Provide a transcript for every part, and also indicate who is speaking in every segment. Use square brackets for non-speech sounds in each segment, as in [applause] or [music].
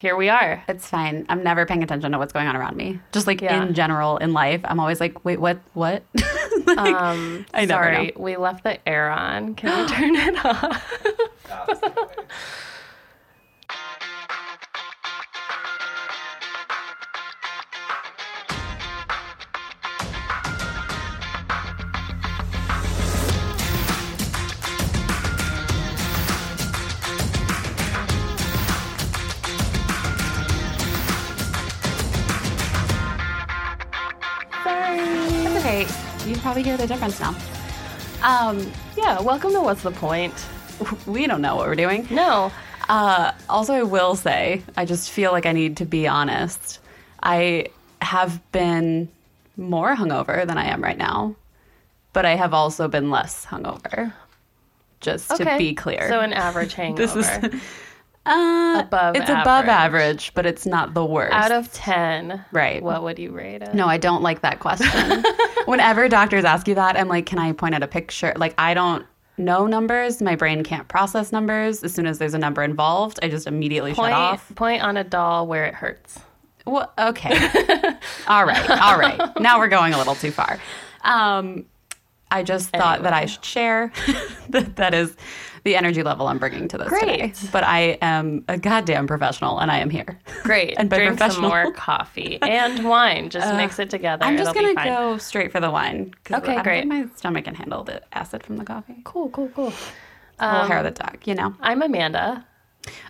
Speaker 1: here we are.
Speaker 2: It's fine. I'm never paying attention to what's going on around me. Just like
Speaker 1: Yeah.
Speaker 2: in general in life, I'm always like, wait, what? What? [laughs] Like,
Speaker 1: Um,
Speaker 2: I never
Speaker 1: sorry,
Speaker 2: know.
Speaker 1: we left the air on. Can we [gasps] turn it off?
Speaker 2: Probably hear the difference now. Um,
Speaker 1: Yeah, welcome to What's the Point? [laughs]
Speaker 2: we don't know what we're doing.
Speaker 1: No.
Speaker 2: Uh, also, I will say, I just feel like I need to be honest. I have been more hungover than I am right now, but I have also been less hungover. Just
Speaker 1: Okay.
Speaker 2: to be clear.
Speaker 1: So an average hangover. [laughs]
Speaker 2: this is uh,
Speaker 1: Above
Speaker 2: It's above
Speaker 1: average.
Speaker 2: average, but it's not the worst.
Speaker 1: Out of 10,
Speaker 2: Right.
Speaker 1: what would you rate it?
Speaker 2: No, I don't like that question. [laughs] Whenever doctors ask you that, I'm like, can I point out a picture? Like, I don't know numbers. My brain can't process numbers. As soon as there's a number involved, I just immediately
Speaker 1: Point,
Speaker 2: shut off.
Speaker 1: point on a doll where it hurts.
Speaker 2: Well, okay. [laughs] all right. All right. Now we're going a little too far. Um, I just thought that I should share [laughs] that that is the energy level I'm bringing to this today.
Speaker 1: Great.
Speaker 2: But I am a goddamn professional, and I am here.
Speaker 1: Great. [laughs]
Speaker 2: And by
Speaker 1: Drink some more coffee and wine. Just mix it together.
Speaker 2: I'm
Speaker 1: It'll
Speaker 2: just gonna go straight for the wine.
Speaker 1: Okay,
Speaker 2: I don't
Speaker 1: great.
Speaker 2: my stomach can handle the acid from the coffee.
Speaker 1: Cool, cool, cool.
Speaker 2: Little hair of the dog, you know.
Speaker 1: I'm Amanda,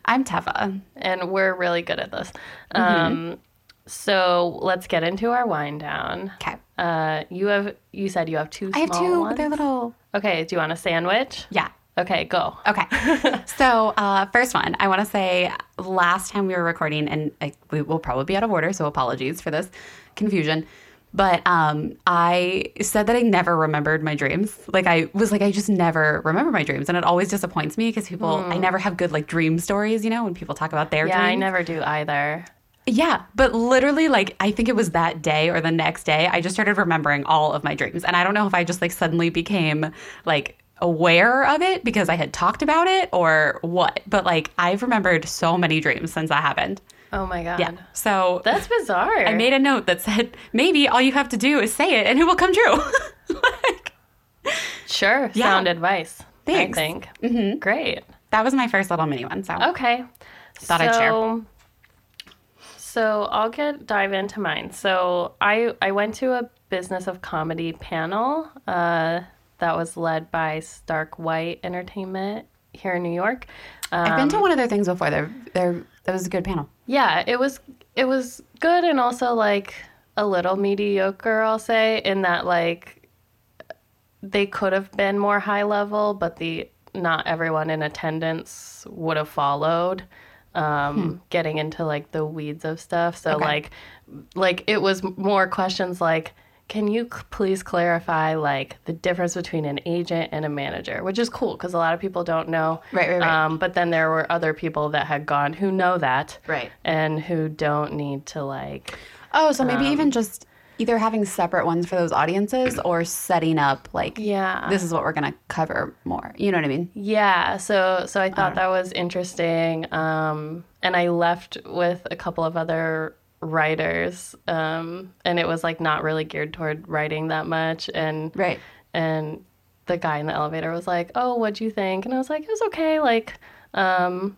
Speaker 2: I'm Teva.
Speaker 1: and we're really good at this.
Speaker 2: Mm-hmm.
Speaker 1: Um, so let's get into our wine down.
Speaker 2: Okay.
Speaker 1: Uh, you have you said you have two.
Speaker 2: I have two.
Speaker 1: Ones?
Speaker 2: They're little.
Speaker 1: Okay. Do you want a sandwich?
Speaker 2: Yeah.
Speaker 1: Okay. Go.
Speaker 2: Okay. [laughs] so, uh, first one, I want to say last time we were recording, and I, we will probably be out of order, so apologies for this confusion. But um, I said that I never remembered my dreams. Like I was like, I just never remember my dreams, and it always disappoints me because people, I never have good like dream stories. You know, when people talk about their dreams.
Speaker 1: Yeah, I never do either.
Speaker 2: Yeah, but literally, like, I think it was that day or the next day, I just started remembering all of my dreams. And I don't know if I just, like, suddenly became, like, aware of it because I had talked about it or what. But, like, I've remembered so many dreams since that happened.
Speaker 1: Oh my god.
Speaker 2: Yeah. So
Speaker 1: That's bizarre.
Speaker 2: I made a note that said, maybe all you have to do is say it and it will come true. [laughs] like,
Speaker 1: sure.
Speaker 2: Yeah.
Speaker 1: Sound advice.
Speaker 2: Thanks.
Speaker 1: I think. Mm-hmm. Great.
Speaker 2: that was my first little mini one. So
Speaker 1: Okay.
Speaker 2: Thought I'd share.
Speaker 1: So- So I'll get dive into mine. So I I went to a business of comedy panel uh, that was led by Stark White Entertainment here in New York.
Speaker 2: I've been to
Speaker 1: Um,
Speaker 2: one of their things before. They're, they're, that was a good panel.
Speaker 1: Yeah, it was it was good and also like a little mediocre, I'll say, in that like they could have been more high level, but the not everyone in attendance would have followed. Um, getting into like the weeds of stuff. So
Speaker 2: Okay.
Speaker 1: like like it was more questions like can you c- please clarify like the difference between an agent and a manager which is cool because a lot of people don't know
Speaker 2: Right, right, right.
Speaker 1: um, but then there were other people that had gone who know that
Speaker 2: Right.
Speaker 1: and who don't need to like
Speaker 2: Oh, so maybe
Speaker 1: Um,
Speaker 2: even just either having separate ones for those audiences or setting up like
Speaker 1: Yeah.
Speaker 2: this is what we're gonna cover more. You know what I mean?
Speaker 1: yeah so so i thought that was interesting um and i left with a couple of other writers um and it was like not really geared toward writing that much. And
Speaker 2: Right.
Speaker 1: and the guy in the elevator was like oh what'd you think? And i was like it was okay like um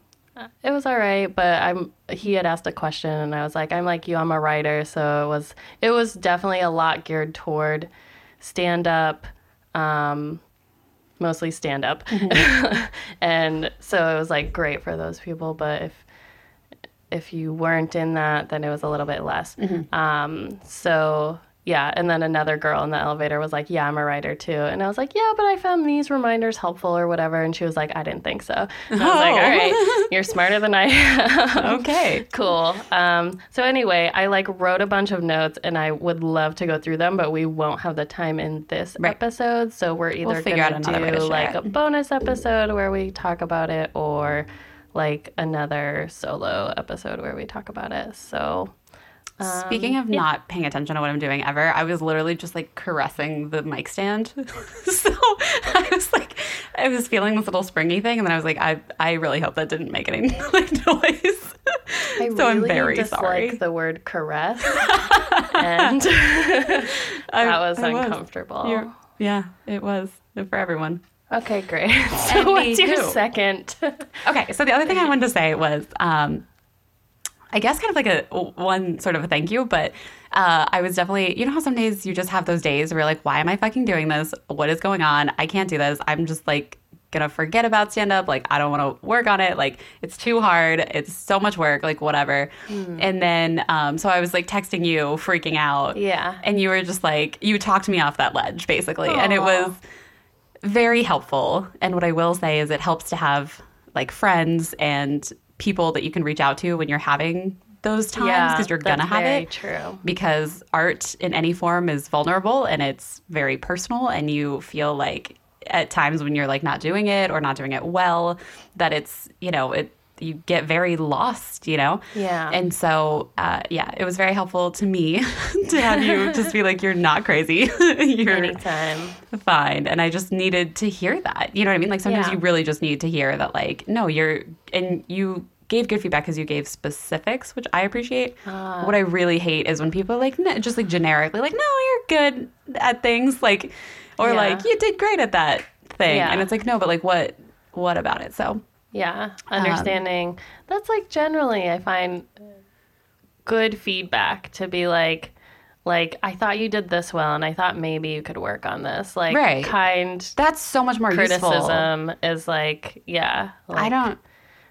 Speaker 1: it was all right but i'm he had asked a question and i was like i'm like you i'm a writer. So it was it was definitely a lot geared toward stand up um mostly stand up [laughs] and so it was like great for those people but if if you weren't in that then it was a little bit less um so yeah and then another girl in the elevator was like yeah i'm a writer too and i was like yeah but i found these reminders helpful or whatever and she was like i didn't think so and i was like
Speaker 2: Oh.
Speaker 1: all right you're smarter than i am [laughs]
Speaker 2: Okay.
Speaker 1: cool um, so anyway i like wrote a bunch of notes and i would love to go through them but we won't have the time in this
Speaker 2: Right.
Speaker 1: episode so we're either
Speaker 2: figure out
Speaker 1: gonna
Speaker 2: another way to
Speaker 1: do like
Speaker 2: it.
Speaker 1: a bonus episode where we talk about it or like another solo episode where we talk about it so um,
Speaker 2: Speaking of not paying attention to what I'm doing ever, I was literally just like caressing the mic stand. [laughs] so [laughs] I was like, I was feeling this little springy thing, and then I was like, I, I really hope that didn't make any [laughs] like noise.
Speaker 1: I
Speaker 2: So I'm
Speaker 1: really
Speaker 2: very
Speaker 1: dislike
Speaker 2: sorry.
Speaker 1: the word caress, and that was
Speaker 2: I was.
Speaker 1: uncomfortable.
Speaker 2: You're- yeah, it was for everyone.
Speaker 1: Okay, great. [laughs] So what's your second? [laughs]
Speaker 2: Okay, so the other thing I wanted to say was, um, I guess kind of like a one sort of a thank you, but uh, I was definitely, you know how some days you just have those days where you're like, why am I fucking doing this? What is going on? I can't do this. I'm just like gonna forget about stand up. Like I don't want to work on it. Like it's too hard. It's so much work. Like whatever. And then um, so I was like texting you, freaking out.
Speaker 1: Yeah.
Speaker 2: And you were just like, you talked me off that ledge basically, and it was very helpful. And what I will say is it helps to have like friends and people that you can reach out to when you're having those times because you're gonna have
Speaker 1: very
Speaker 2: it.
Speaker 1: True.
Speaker 2: Because art in any form is vulnerable and it's very personal, and you feel like at times when you're like not doing it or not doing it well, that it's you know it you get very lost, you know.
Speaker 1: Yeah.
Speaker 2: And so, uh, yeah, it was very helpful to me [laughs] to have you [laughs] just be like, you're not crazy. [laughs] you're
Speaker 1: Anytime.
Speaker 2: fine. And I just needed to hear that. You know what I mean? Like sometimes
Speaker 1: Yeah.
Speaker 2: you really just need to hear that, like, no, you're, and you gave good feedback because you gave specifics, which I appreciate.
Speaker 1: Ah.
Speaker 2: what I really hate is when people are like, just like generically, like, no, you're good at things. Like, or
Speaker 1: Yeah.
Speaker 2: like, you did great at that thing.
Speaker 1: Yeah.
Speaker 2: And it's like, no, but like, what, what about it? So,
Speaker 1: Yeah,
Speaker 2: Um,
Speaker 1: understanding. That's like generally I find good feedback to be like like I thought you did this well and I thought maybe you could work on this. Like
Speaker 2: Right.
Speaker 1: kind
Speaker 2: that's so much more useful.
Speaker 1: criticism is like yeah. Like, I
Speaker 2: don't,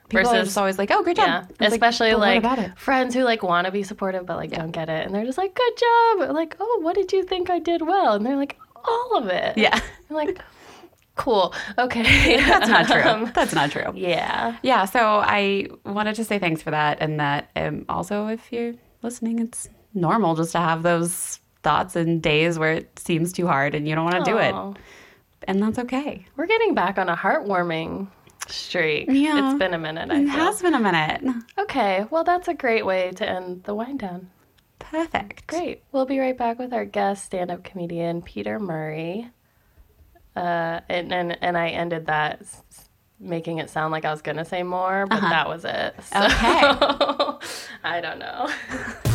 Speaker 2: people are
Speaker 1: versus-
Speaker 2: just always like, oh, great job.
Speaker 1: yeah,
Speaker 2: It's like,
Speaker 1: especially like, friends who like want to be supportive but like don't get it, and they're just like, "Good job!" Like, "Oh, what did you think I did well?" And they're like, "All of it."
Speaker 2: Yeah.
Speaker 1: I'm like, "Cool, okay."
Speaker 2: That's not true. [laughs]
Speaker 1: Um,
Speaker 2: That's not true.
Speaker 1: yeah,
Speaker 2: Yeah, so I wanted to say thanks for that, and that um, also, if you're listening, it's normal just to have those thoughts and days where it seems too hard and you don't want to do it, and that's okay.
Speaker 1: We're getting back on a heartwarming streak.
Speaker 2: Yeah.
Speaker 1: It's been a minute, I
Speaker 2: It
Speaker 1: feel.
Speaker 2: has been a minute.
Speaker 1: Okay, well, that's a great way to end the wind down.
Speaker 2: Perfect.
Speaker 1: Great. We'll be right back with our guest stand up comedian, Peter Murray. Uh, and, and, and I ended that making it sound like I was going to say more, but that was it. So,
Speaker 2: Uh-huh. Okay. [laughs]
Speaker 1: I don't know. [laughs]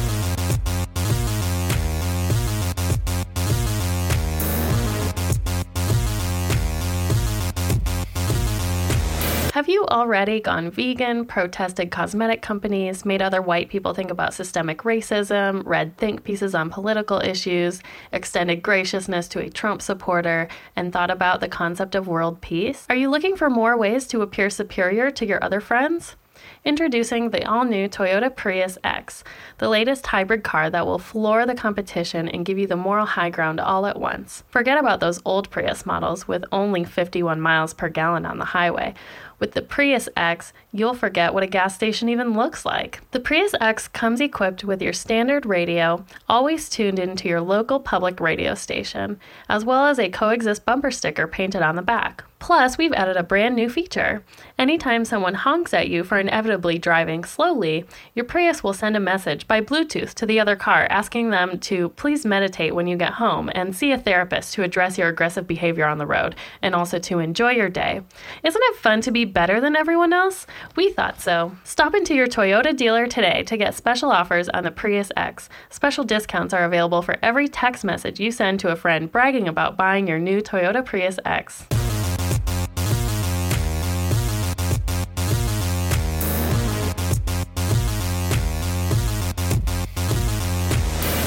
Speaker 1: Have you already gone vegan, protested cosmetic companies, made other white people think about systemic racism, read think pieces on political issues, extended graciousness to a Trump supporter, and thought about the concept of world peace? Are you looking for more ways to appear superior to your other friends? Introducing the all new Toyota Prius X, the latest hybrid car that will floor the competition and give you the moral high ground all at once. Forget about those old Prius models with only 51 miles per gallon on the highway. With the Prius X, you'll forget what a gas station even looks like. The Prius X comes equipped with your standard radio, always tuned into your local public radio station, as well as a coexist bumper sticker painted on the back. Plus, we've added a brand new feature. Anytime someone honks at you for inevitably driving slowly, your Prius will send a message by Bluetooth to the other car asking them to please meditate when you get home and see a therapist to address your aggressive behavior on the road and also to enjoy your day. Isn't it fun to be better than everyone else? We thought so. Stop into your Toyota dealer today to get special offers on the Prius X. Special discounts are available for every text message you send to a friend bragging about buying your new Toyota Prius X.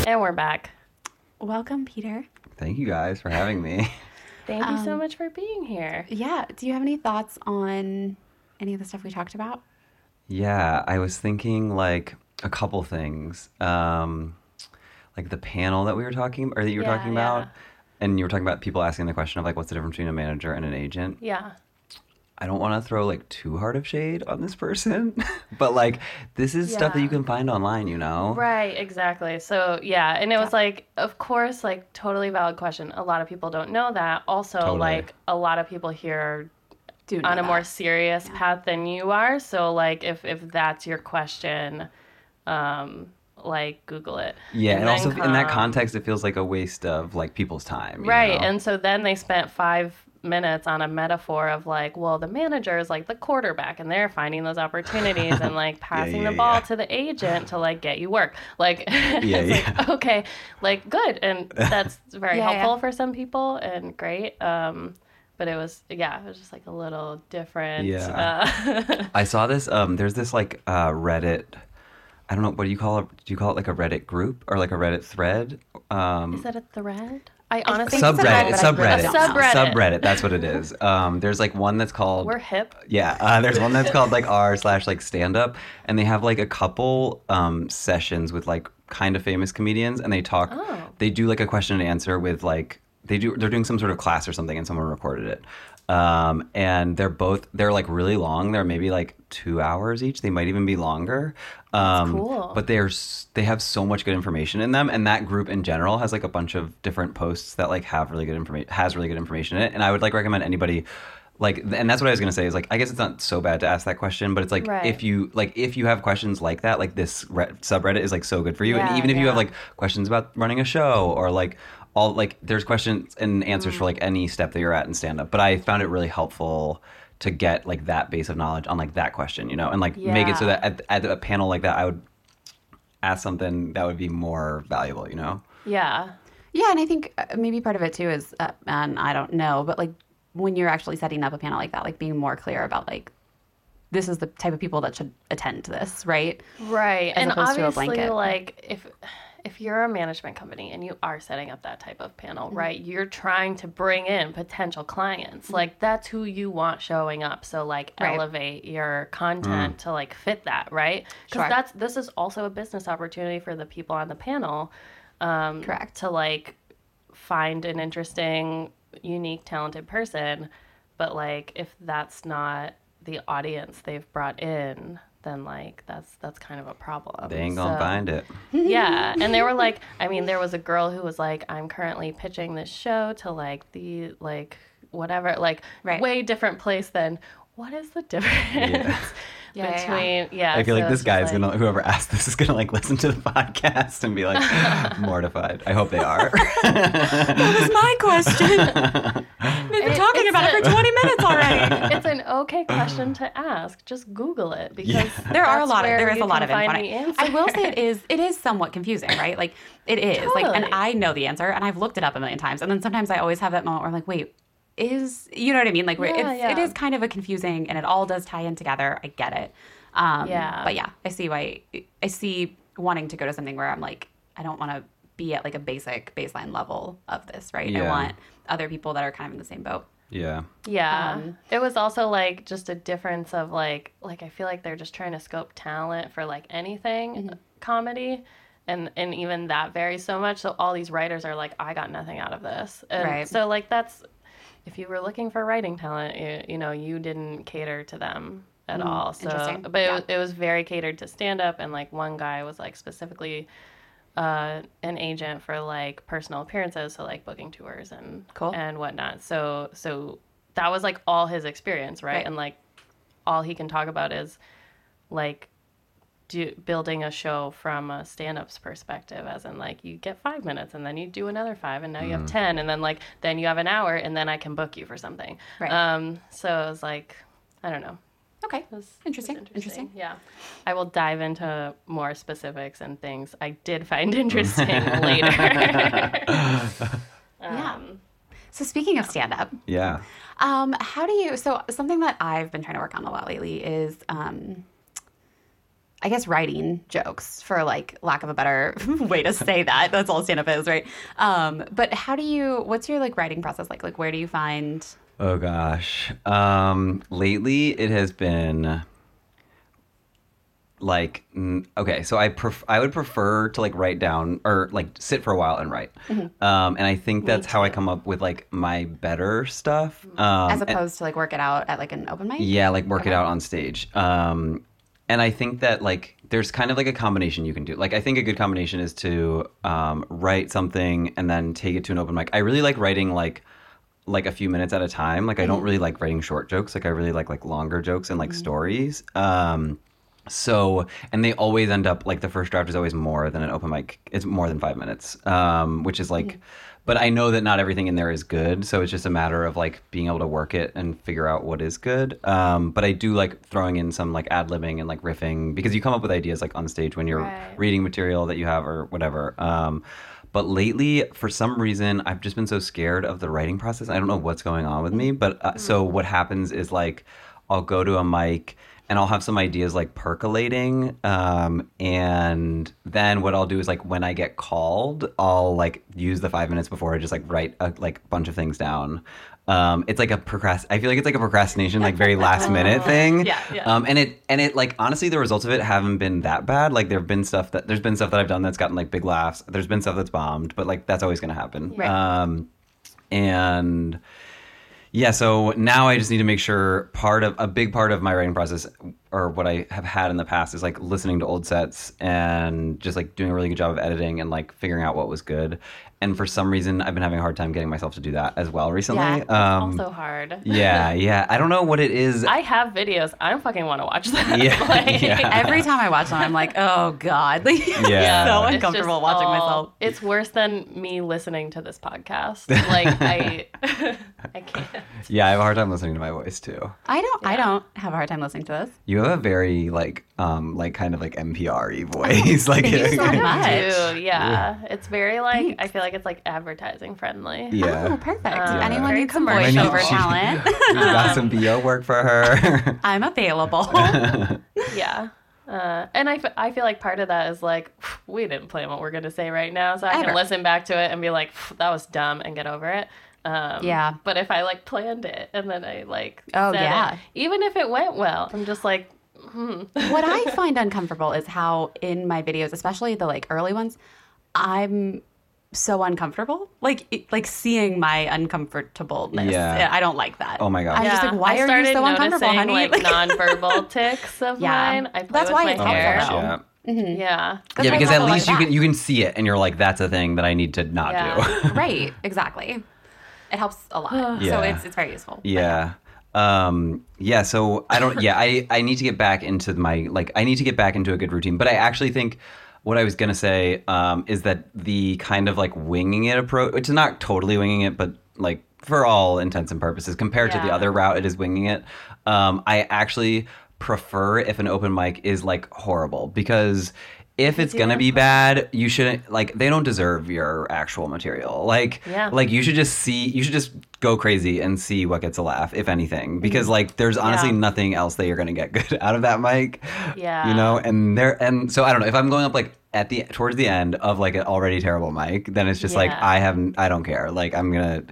Speaker 1: And we're back.
Speaker 2: Welcome, Peter.
Speaker 3: Thank you guys for having me. [laughs]
Speaker 1: Thank you
Speaker 2: Um,
Speaker 1: so much for being here.
Speaker 2: Yeah. Do you have any thoughts on any of the stuff we talked about?
Speaker 3: yeah, I was thinking like a couple things. Um, like the panel that we were talking or that you were
Speaker 1: Yeah,
Speaker 3: talking
Speaker 1: yeah.
Speaker 3: about. And you were talking about people asking the question of like what's the difference between a manager and an agent.
Speaker 1: Yeah.
Speaker 3: I don't want to throw like too hard of shade on this person, [laughs] but like this is stuff that you can find online, you know?
Speaker 1: Right, exactly. So, yeah, and it was like, of course, like totally valid question. A lot of people don't know that. Also,
Speaker 3: Totally.
Speaker 1: like a lot of people here
Speaker 2: Do
Speaker 1: on
Speaker 2: know
Speaker 1: a more
Speaker 2: that.
Speaker 1: serious path than you are. So, like, if if that's your question, um, like Google it.
Speaker 3: Yeah, and,
Speaker 1: then
Speaker 3: also in that context, it feels like a waste of like people's time. you
Speaker 1: Right,
Speaker 3: know?
Speaker 1: and so then they spent five minutes on a metaphor of like, well, the manager is like the quarterback and they're finding those opportunities and like [laughs] passing
Speaker 3: yeah,
Speaker 1: the ball
Speaker 3: yeah.
Speaker 1: to the agent to like get you work. Like, [laughs] it's
Speaker 3: Yeah,
Speaker 1: like, okay, like good. And that's [laughs] very
Speaker 2: Yeah, yeah.
Speaker 1: helpful for some people and great. Um, but it was, yeah, it was just like a little different.
Speaker 3: Yeah.
Speaker 1: Uh,
Speaker 3: I saw this. Um, there's this like uh, Reddit. I don't know what do you call it. Do you call it like a Reddit group or like a Reddit thread? Um,
Speaker 1: is that a thread? I honestly
Speaker 2: think it's a
Speaker 3: subreddit. It's
Speaker 2: I really
Speaker 3: subreddit.
Speaker 1: Subreddit.
Speaker 3: Subreddit. That's what it is. [laughs] Um, there's like one that's called.
Speaker 1: we're hip.
Speaker 3: Yeah, uh, there's one that's called like r slash like stand up, and they have like a couple um, sessions with like kind of famous comedians, and they talk.
Speaker 1: Oh.
Speaker 3: They do like a question and answer with like they do. They're doing some sort of class or something, and someone recorded it. Um, and they're both they're like really long. They're maybe like two hours each. They might even be longer. Um,
Speaker 1: cool.
Speaker 3: But they're they have so much good information in them, and that group in general has like a bunch of different posts that like have really good information has really good information in it. And I would like recommend anybody like and that's what I was gonna say is like I guess it's not so bad to ask that question, but it's like
Speaker 1: Right.
Speaker 3: if you like if you have questions like that, like this re- subreddit is like so good for you.
Speaker 1: Yeah,
Speaker 3: and even if you have like questions about running a show or like all like there's questions and answers
Speaker 1: Mm.
Speaker 3: for like any step that you're at in stand up. But I found it really helpful to get like that base of knowledge on like that question, you know, and like make it so that at, at a panel like that, I would ask something that would be more valuable, you know.
Speaker 1: Yeah.
Speaker 2: Yeah, and I think uh, maybe part of it too is, uh, and I don't know, but like when you're actually setting up a panel like that, like being more clear about like this is the type of people that should attend to this, right?
Speaker 1: Right.
Speaker 2: As
Speaker 1: and
Speaker 2: opposed to a
Speaker 1: obviously
Speaker 2: blanket.
Speaker 1: like if if you're a management company and you are setting up that type of panel,
Speaker 2: Mm-hmm.
Speaker 1: right? You're trying to bring in potential clients. Like that's who you want showing up. So like
Speaker 2: Right.
Speaker 1: elevate your content to like fit that, right? Cuz
Speaker 2: Sure.
Speaker 1: that's this is also a business opportunity for the people on the panel um
Speaker 2: Correct.
Speaker 1: to like find an interesting, unique, talented person, but like if that's not the audience they've brought in, then like that's that's kind of a problem.
Speaker 3: They ain't gonna
Speaker 1: So-
Speaker 3: find it. [laughs]
Speaker 1: yeah, and they were like, I mean, there was a girl who was like, I'm currently pitching this show to like the like whatever, like
Speaker 2: Right.
Speaker 1: way different place than what is the [laughs] difference [laughs]
Speaker 2: Yeah, yeah, yeah.
Speaker 1: between yeah.
Speaker 3: I feel
Speaker 1: so
Speaker 3: like this
Speaker 1: it's
Speaker 3: guy is
Speaker 1: like-
Speaker 3: gonna whoever asked this is gonna like listen to the podcast and be like mortified. I hope they are.
Speaker 2: That was my question. About it for 20 minutes already. [laughs]
Speaker 1: it's an okay question to ask. Just Google it because
Speaker 3: Yeah.
Speaker 2: There are a lot of
Speaker 1: where
Speaker 2: there is a lot of info.
Speaker 1: find
Speaker 2: it. I will say it is it is somewhat confusing, right? Like it is like, and I know the answer, and I've looked it up a million times, and then sometimes I always have that moment where I'm like, wait, is you know what I mean? Like
Speaker 1: Yeah,
Speaker 2: it's,
Speaker 1: yeah.
Speaker 2: it is kind of a confusing, and it all does tie in together. I get it. Um,
Speaker 1: Yeah.
Speaker 2: But yeah, I see why I see wanting to go to something where I'm like, I don't want to be at like a basic baseline level of this, right? I want other people that are kind of in the same boat.
Speaker 3: Yeah.
Speaker 1: Yeah.
Speaker 2: Um,
Speaker 1: it was also like just a difference of like like I feel like they're just trying to scope talent for like anything
Speaker 2: Mm-hmm.
Speaker 1: comedy. And and even that varies so much. So all these writers are like, I got nothing out of this. And
Speaker 2: Right.
Speaker 1: so like that's if you were looking for writing talent, you, you know, you didn't cater to them at all. So
Speaker 2: interesting.
Speaker 1: but
Speaker 2: Yeah.
Speaker 1: was, it was very catered to stand up and like one guy was like specifically uh, an agent for like personal appearances, so like booking tours and
Speaker 2: Cool.
Speaker 1: and whatnot. So so that was like all his experience, right?
Speaker 2: Right.
Speaker 1: And like all he can talk about is like do, building a show from a stand-up's perspective as in like you get five minutes and then you do another five and now you have ten and then like then you have an hour and then i can book you for something
Speaker 2: Right.
Speaker 1: um so it was like i don't know
Speaker 2: Okay.
Speaker 1: it was, it was
Speaker 2: Interesting, interesting.
Speaker 1: Yeah. I will dive into more specifics and things I did find [laughs] interesting [laughs] later. [laughs]
Speaker 2: Yeah.
Speaker 1: Um,
Speaker 2: So speaking of stand up,
Speaker 3: Yeah.
Speaker 2: Um, how do you? So something that I've been trying to work on a lot lately is, um, I guess writing jokes for like lack of a better way to say that. That's all stand up is, right? Um, but how do you? What's your like writing process like? Like where do you find?
Speaker 3: Oh gosh. Um, lately it has been like okay, so I pref- I would prefer to like write down or like sit for a while and write.
Speaker 2: Mm-hmm.
Speaker 3: Um, and I think that's how I come up with like my better stuff. Um,
Speaker 2: As
Speaker 3: and-
Speaker 2: opposed to like work it out at like an open mic.
Speaker 3: yeah, like work it out on stage. Um, and I think that like there's kind of like a combination you can do. Like I think a good combination is to um, write something and then take it to an open mic. I really like writing like like a few minutes at a time. Like I don't really like writing short jokes. Like I really like like longer jokes and like stories. Um, So, and they always end up like the first draft is always more than an open mic. It's more than five minutes, um, which is like, but I know that not everything in there is good. So it's just a matter of like being able to work it and figure out what is good. Um, but I do like throwing in some like ad libbing and like riffing because you come up with ideas like on stage when you're
Speaker 1: Right.
Speaker 3: reading material that you have or whatever. Um, but lately, for some reason, I've just been so scared of the writing process. I don't know what's going on with me. But uh, so what happens is like I'll go to a mic and I'll have some ideas like percolating. Um, and then what I'll do is like when I get called, I'll like use the five minutes before I just like write a like bunch of things down. Um, it's like a procrast. I feel like it's like a procrastination, like very [laughs] last minute thing.
Speaker 1: Yeah, yeah.
Speaker 3: Um, and it and it like honestly, the results of it haven't been that bad. Like there've been stuff that there's been stuff that I've done that's gotten like big laughs. There's been stuff that's bombed, but like that's always gonna happen.
Speaker 2: Right.
Speaker 3: Um, and yeah, so now I just need to make sure part of a big part of my writing process or what I have had in the past is like listening to old sets and just like doing a really good job of editing and like figuring out what was good. And for some reason, I've been having a hard time getting myself to do that as well recently.
Speaker 2: Yeah,
Speaker 3: um,
Speaker 1: also hard. [laughs]
Speaker 3: yeah, yeah. I don't know what it is.
Speaker 1: I have videos. I don't fucking want to watch them.
Speaker 3: Yeah, [laughs]
Speaker 1: Like,
Speaker 3: yeah.
Speaker 2: Every time I watch them, I'm like, oh god, [laughs] like,
Speaker 3: Yeah.
Speaker 2: so
Speaker 1: It's
Speaker 2: uncomfortable
Speaker 1: just
Speaker 2: watching
Speaker 1: all-
Speaker 2: myself.
Speaker 1: It's worse than me listening to this podcast. Like I, [laughs] I can't.
Speaker 3: yeah, I have a hard time listening to my voice too.
Speaker 2: I don't. I don't have a hard time listening to this.
Speaker 3: You have a very like um like kind of like NPR-y voice. [laughs] like
Speaker 2: Thank you so [laughs] much.
Speaker 1: do, yeah. It's very like I feel like it's like advertising friendly.
Speaker 3: yeah.
Speaker 2: Oh, perfect.
Speaker 1: Um,
Speaker 2: Anyone
Speaker 1: very
Speaker 2: needs some voiceover
Speaker 3: She-
Speaker 2: talent?
Speaker 3: We've got some VO work for her.
Speaker 2: I'm available.
Speaker 1: Yeah. Uh, and I, f- I feel like part of that is like, we didn't plan what we're going to say right now. So I
Speaker 2: Ever.
Speaker 1: can listen back to it and be like, that was dumb and get over it. Um,
Speaker 2: Yeah.
Speaker 1: But if I like planned it and then I like,
Speaker 2: Oh,
Speaker 1: said
Speaker 2: yeah.
Speaker 1: it, even if it went well, I'm just like, hmm.
Speaker 2: what I [laughs] find uncomfortable is how in my videos, especially the like early ones, I'm so uncomfortable. Like it, like seeing my uncomfortableness.
Speaker 3: Yeah.
Speaker 2: I don't like that.
Speaker 3: Oh my god
Speaker 2: I'm just like, why
Speaker 1: I
Speaker 2: are you so uncomfortable,
Speaker 1: noticing,
Speaker 2: honey? [laughs]
Speaker 1: Like nonverbal [laughs] ticks of
Speaker 2: Yeah.
Speaker 1: mine. I play
Speaker 2: That's
Speaker 1: with
Speaker 2: why
Speaker 1: my
Speaker 2: it's
Speaker 3: my
Speaker 1: hair.
Speaker 2: helpful,
Speaker 3: gosh,
Speaker 2: though.
Speaker 3: yeah.
Speaker 1: Yeah.
Speaker 2: That's
Speaker 3: Yeah,
Speaker 2: why
Speaker 3: because at least
Speaker 2: like
Speaker 3: you
Speaker 2: that.
Speaker 3: can you can see it and you're like, that's a thing that I need to not
Speaker 1: Yeah.
Speaker 3: do.
Speaker 2: right, exactly. It helps a lot. [sighs] So it's it's very useful.
Speaker 3: Yeah. Um yeah, so I don't yeah, I I need to get back into my like I need to get back into a good routine, but I actually think what I was going to say um is that the kind of like winging it approach it's not totally winging it, but like for all intents and purposes compared to the other route it is winging it. Um I actually prefer if an open mic is like horrible because if it's gonna be bad, you shouldn't like they don't deserve your actual material. Like
Speaker 1: Yeah.
Speaker 3: like you should just see you should just go crazy and see what gets a laugh, if anything. Because like there's honestly
Speaker 1: Mm-hmm. Yeah.
Speaker 3: nothing else that you're gonna get [laughs] good out of that mic.
Speaker 1: Yeah.
Speaker 3: You know, and there and so I don't know, if I'm going up like at the towards the end of like an already terrible mic, then it's just like I haven't I don't care. Like I'm gonna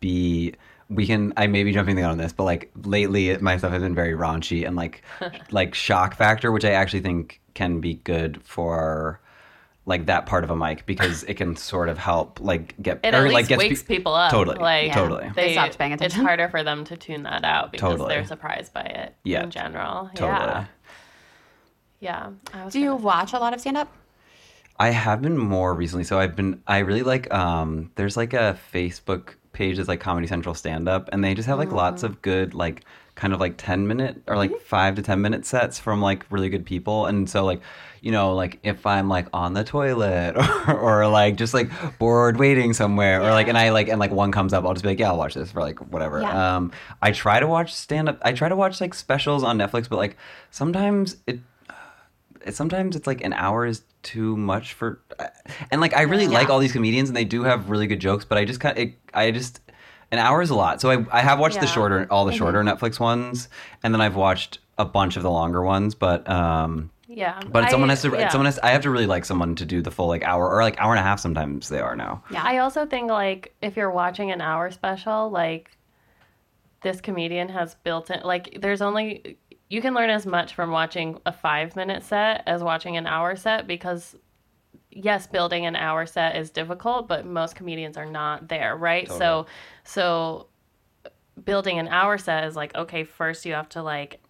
Speaker 3: be we can I may be jumping the gun on this, but like lately my stuff has been very raunchy and like [laughs] like shock factor, which I actually think can be good for like that part of a mic because it can sort of help like get
Speaker 1: It
Speaker 3: or,
Speaker 1: at least
Speaker 3: like gets
Speaker 1: wakes
Speaker 3: pe-
Speaker 1: people up.
Speaker 3: Totally,
Speaker 1: Like,
Speaker 2: Yeah.
Speaker 3: totally.
Speaker 2: They stopped paying attention.
Speaker 1: It's harder for them to tune that out because
Speaker 3: Totally.
Speaker 1: they're surprised by it
Speaker 3: Yeah.
Speaker 1: in general.
Speaker 3: Totally.
Speaker 1: Yeah. Yeah. I was
Speaker 2: Do you
Speaker 1: gonna-
Speaker 2: watch a lot of stand up?
Speaker 3: I have been more recently. So I've been I really like um there's like a Facebook page that's like Comedy Central stand up and they just have like lots of good like kind of like 10 minute or like 5 to 10 minute sets from like really good people and so like you know like if I'm like on the toilet [laughs] or, or like just like bored waiting somewhere or like and I like and like one comes up I'll just be like yeah I'll watch this for like whatever.
Speaker 2: Yeah.
Speaker 3: Um I try to watch stand up I try to watch like specials on Netflix but like sometimes it- sometimes it's like an hour is too much for and like i really like all these comedians and they do have really good jokes but i just kind of i just an hour is a lot so i, I have watched the shorter all the shorter netflix ones and then i've watched a bunch of the longer ones but um
Speaker 1: Yeah.
Speaker 3: but
Speaker 1: I-
Speaker 3: someone has to
Speaker 1: yeah.
Speaker 3: someone has i have to really like someone to do the full like hour or like hour and a half sometimes they are now
Speaker 2: Yeah.
Speaker 1: I also think like if you're watching an hour special, like this comedian has built in like there's only you can learn as much from watching a five minute set as watching an hour set because yes, building an hour set is difficult, but most comedians are not there, right? So so building an hour set is like, okay, first you have to like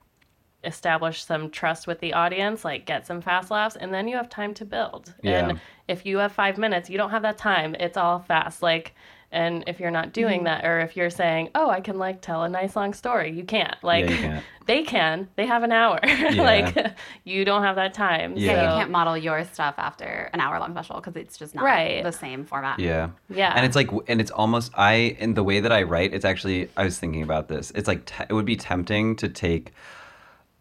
Speaker 1: establish some trust with the audience, like get some fast laughs, and then you have time to build.
Speaker 3: Yeah.
Speaker 1: And if you have five minutes, you don't have that time. It's all fast. Like And if you're not doing that, or if you're saying, "Oh, I can like tell a nice long story," you can't. Like
Speaker 3: you can't. [laughs]
Speaker 1: they can. They have an hour. [laughs] like you don't have that time.
Speaker 3: Yeah.
Speaker 2: Yeah,
Speaker 1: So-
Speaker 2: you can't model your stuff after an hour long special because it's just not
Speaker 1: Right.
Speaker 2: the same format.
Speaker 3: Yeah.
Speaker 1: Yeah.
Speaker 3: And it's like, and it's almost, I, in the way that I write, it's actually, I was thinking about this. It's like, te- it would be tempting to take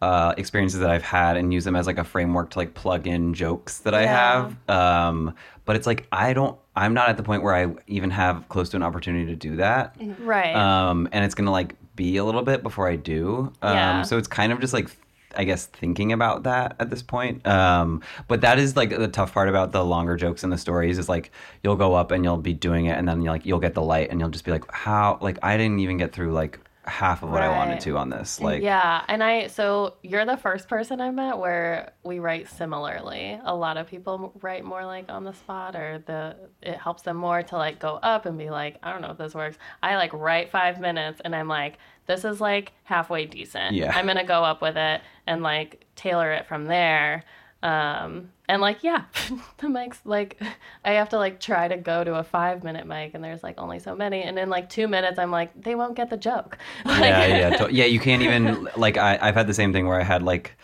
Speaker 3: uh, experiences that I've had and use them as like a framework to like plug in jokes that I
Speaker 1: Yeah.
Speaker 3: have. Um, but it's like, I don't, I'm not at the point where I even have close to an opportunity to do that.
Speaker 1: right.
Speaker 3: Um, and it's going to like be a little bit before I do. Um,
Speaker 1: Yeah.
Speaker 3: So it's kind of just like, I guess thinking about that at this point. Um, but that is like the tough part about the longer jokes and the stories is like you'll go up and you'll be doing it and then you're like you'll get the light and you'll just be like how like I didn't even get through like half of what I wanted to on this. Like
Speaker 1: yeah, and I so you're the first person I met where we write similarly. A lot of people write more like on the spot, or the it helps them more to like go up and be like, I don't know if this works. I like write five minutes, and I'm like, this is like halfway decent.
Speaker 3: Yeah.
Speaker 1: I'm gonna go up with it and like tailor it from there. Um, and like, yeah, [laughs] the mics, like, I have to like try to go to a five minute mic and there's like only so many. And in like two minutes, I'm like, they won't get the joke. [laughs] Like,
Speaker 3: yeah, yeah, to- [laughs] yeah. You can't even like I, I've had the same thing where I had like,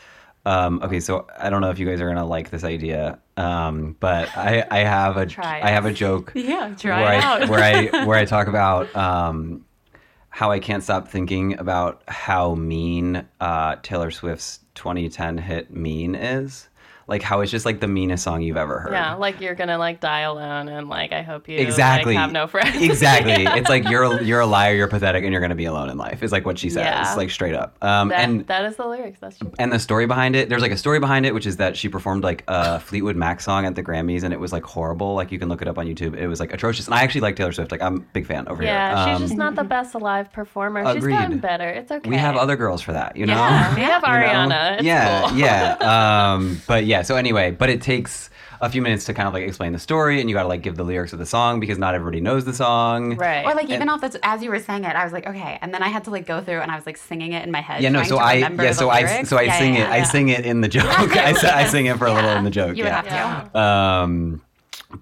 Speaker 3: um, okay, so I don't know if you guys are gonna like this idea, um, but I, I have a,
Speaker 1: Try.
Speaker 3: I have a joke
Speaker 2: Yeah, try
Speaker 3: where
Speaker 2: it
Speaker 3: I
Speaker 2: out.
Speaker 3: where I where I talk about um, how I can't stop thinking about how mean uh, Taylor Swift's 2010 hit "Mean" is. Like how it's just like the meanest song you've ever heard.
Speaker 1: Yeah, like you're gonna like die alone, and like I hope you
Speaker 3: Exactly.
Speaker 1: like, have no friends. [laughs]
Speaker 3: exactly. It's like you're a, you're a liar, you're pathetic, and you're gonna be alone in life. Is like what she says,
Speaker 1: Yeah.
Speaker 3: like straight up. Um,
Speaker 1: that,
Speaker 3: and
Speaker 1: that is the lyrics. That's true.
Speaker 3: and the story behind it there's like a story behind it which is that she performed like a fleetwood mac song at the grammys and it was like horrible like you can look it up on youtube it was like atrocious and i actually like taylor swift like i'm a big fan over here.
Speaker 1: Yeah,
Speaker 3: here
Speaker 1: she's just not the best alive performer. She's
Speaker 3: Agreed.
Speaker 1: gotten better. It's okay.
Speaker 3: we have other girls for that you know
Speaker 2: Yeah.
Speaker 1: We have [laughs]
Speaker 3: You know?
Speaker 1: Ariana.
Speaker 3: Yeah
Speaker 1: cool.
Speaker 3: yeah um but yeah so anyway but it takes a few minutes to kind of like explain the story and you got to like give the lyrics of the song because not everybody knows the song
Speaker 1: Right.
Speaker 2: Or like even off this, as you were saying it, I was like, okay, and then I had to like go through and I was like singing it in my head.
Speaker 3: yeah no so i yeah
Speaker 2: the
Speaker 3: so i so i
Speaker 2: Yeah,
Speaker 3: sing
Speaker 2: yeah,
Speaker 3: it i sing it in the joke [laughs] I, I sing it for a little in the joke
Speaker 2: You would
Speaker 3: yeah
Speaker 2: have to.
Speaker 3: Um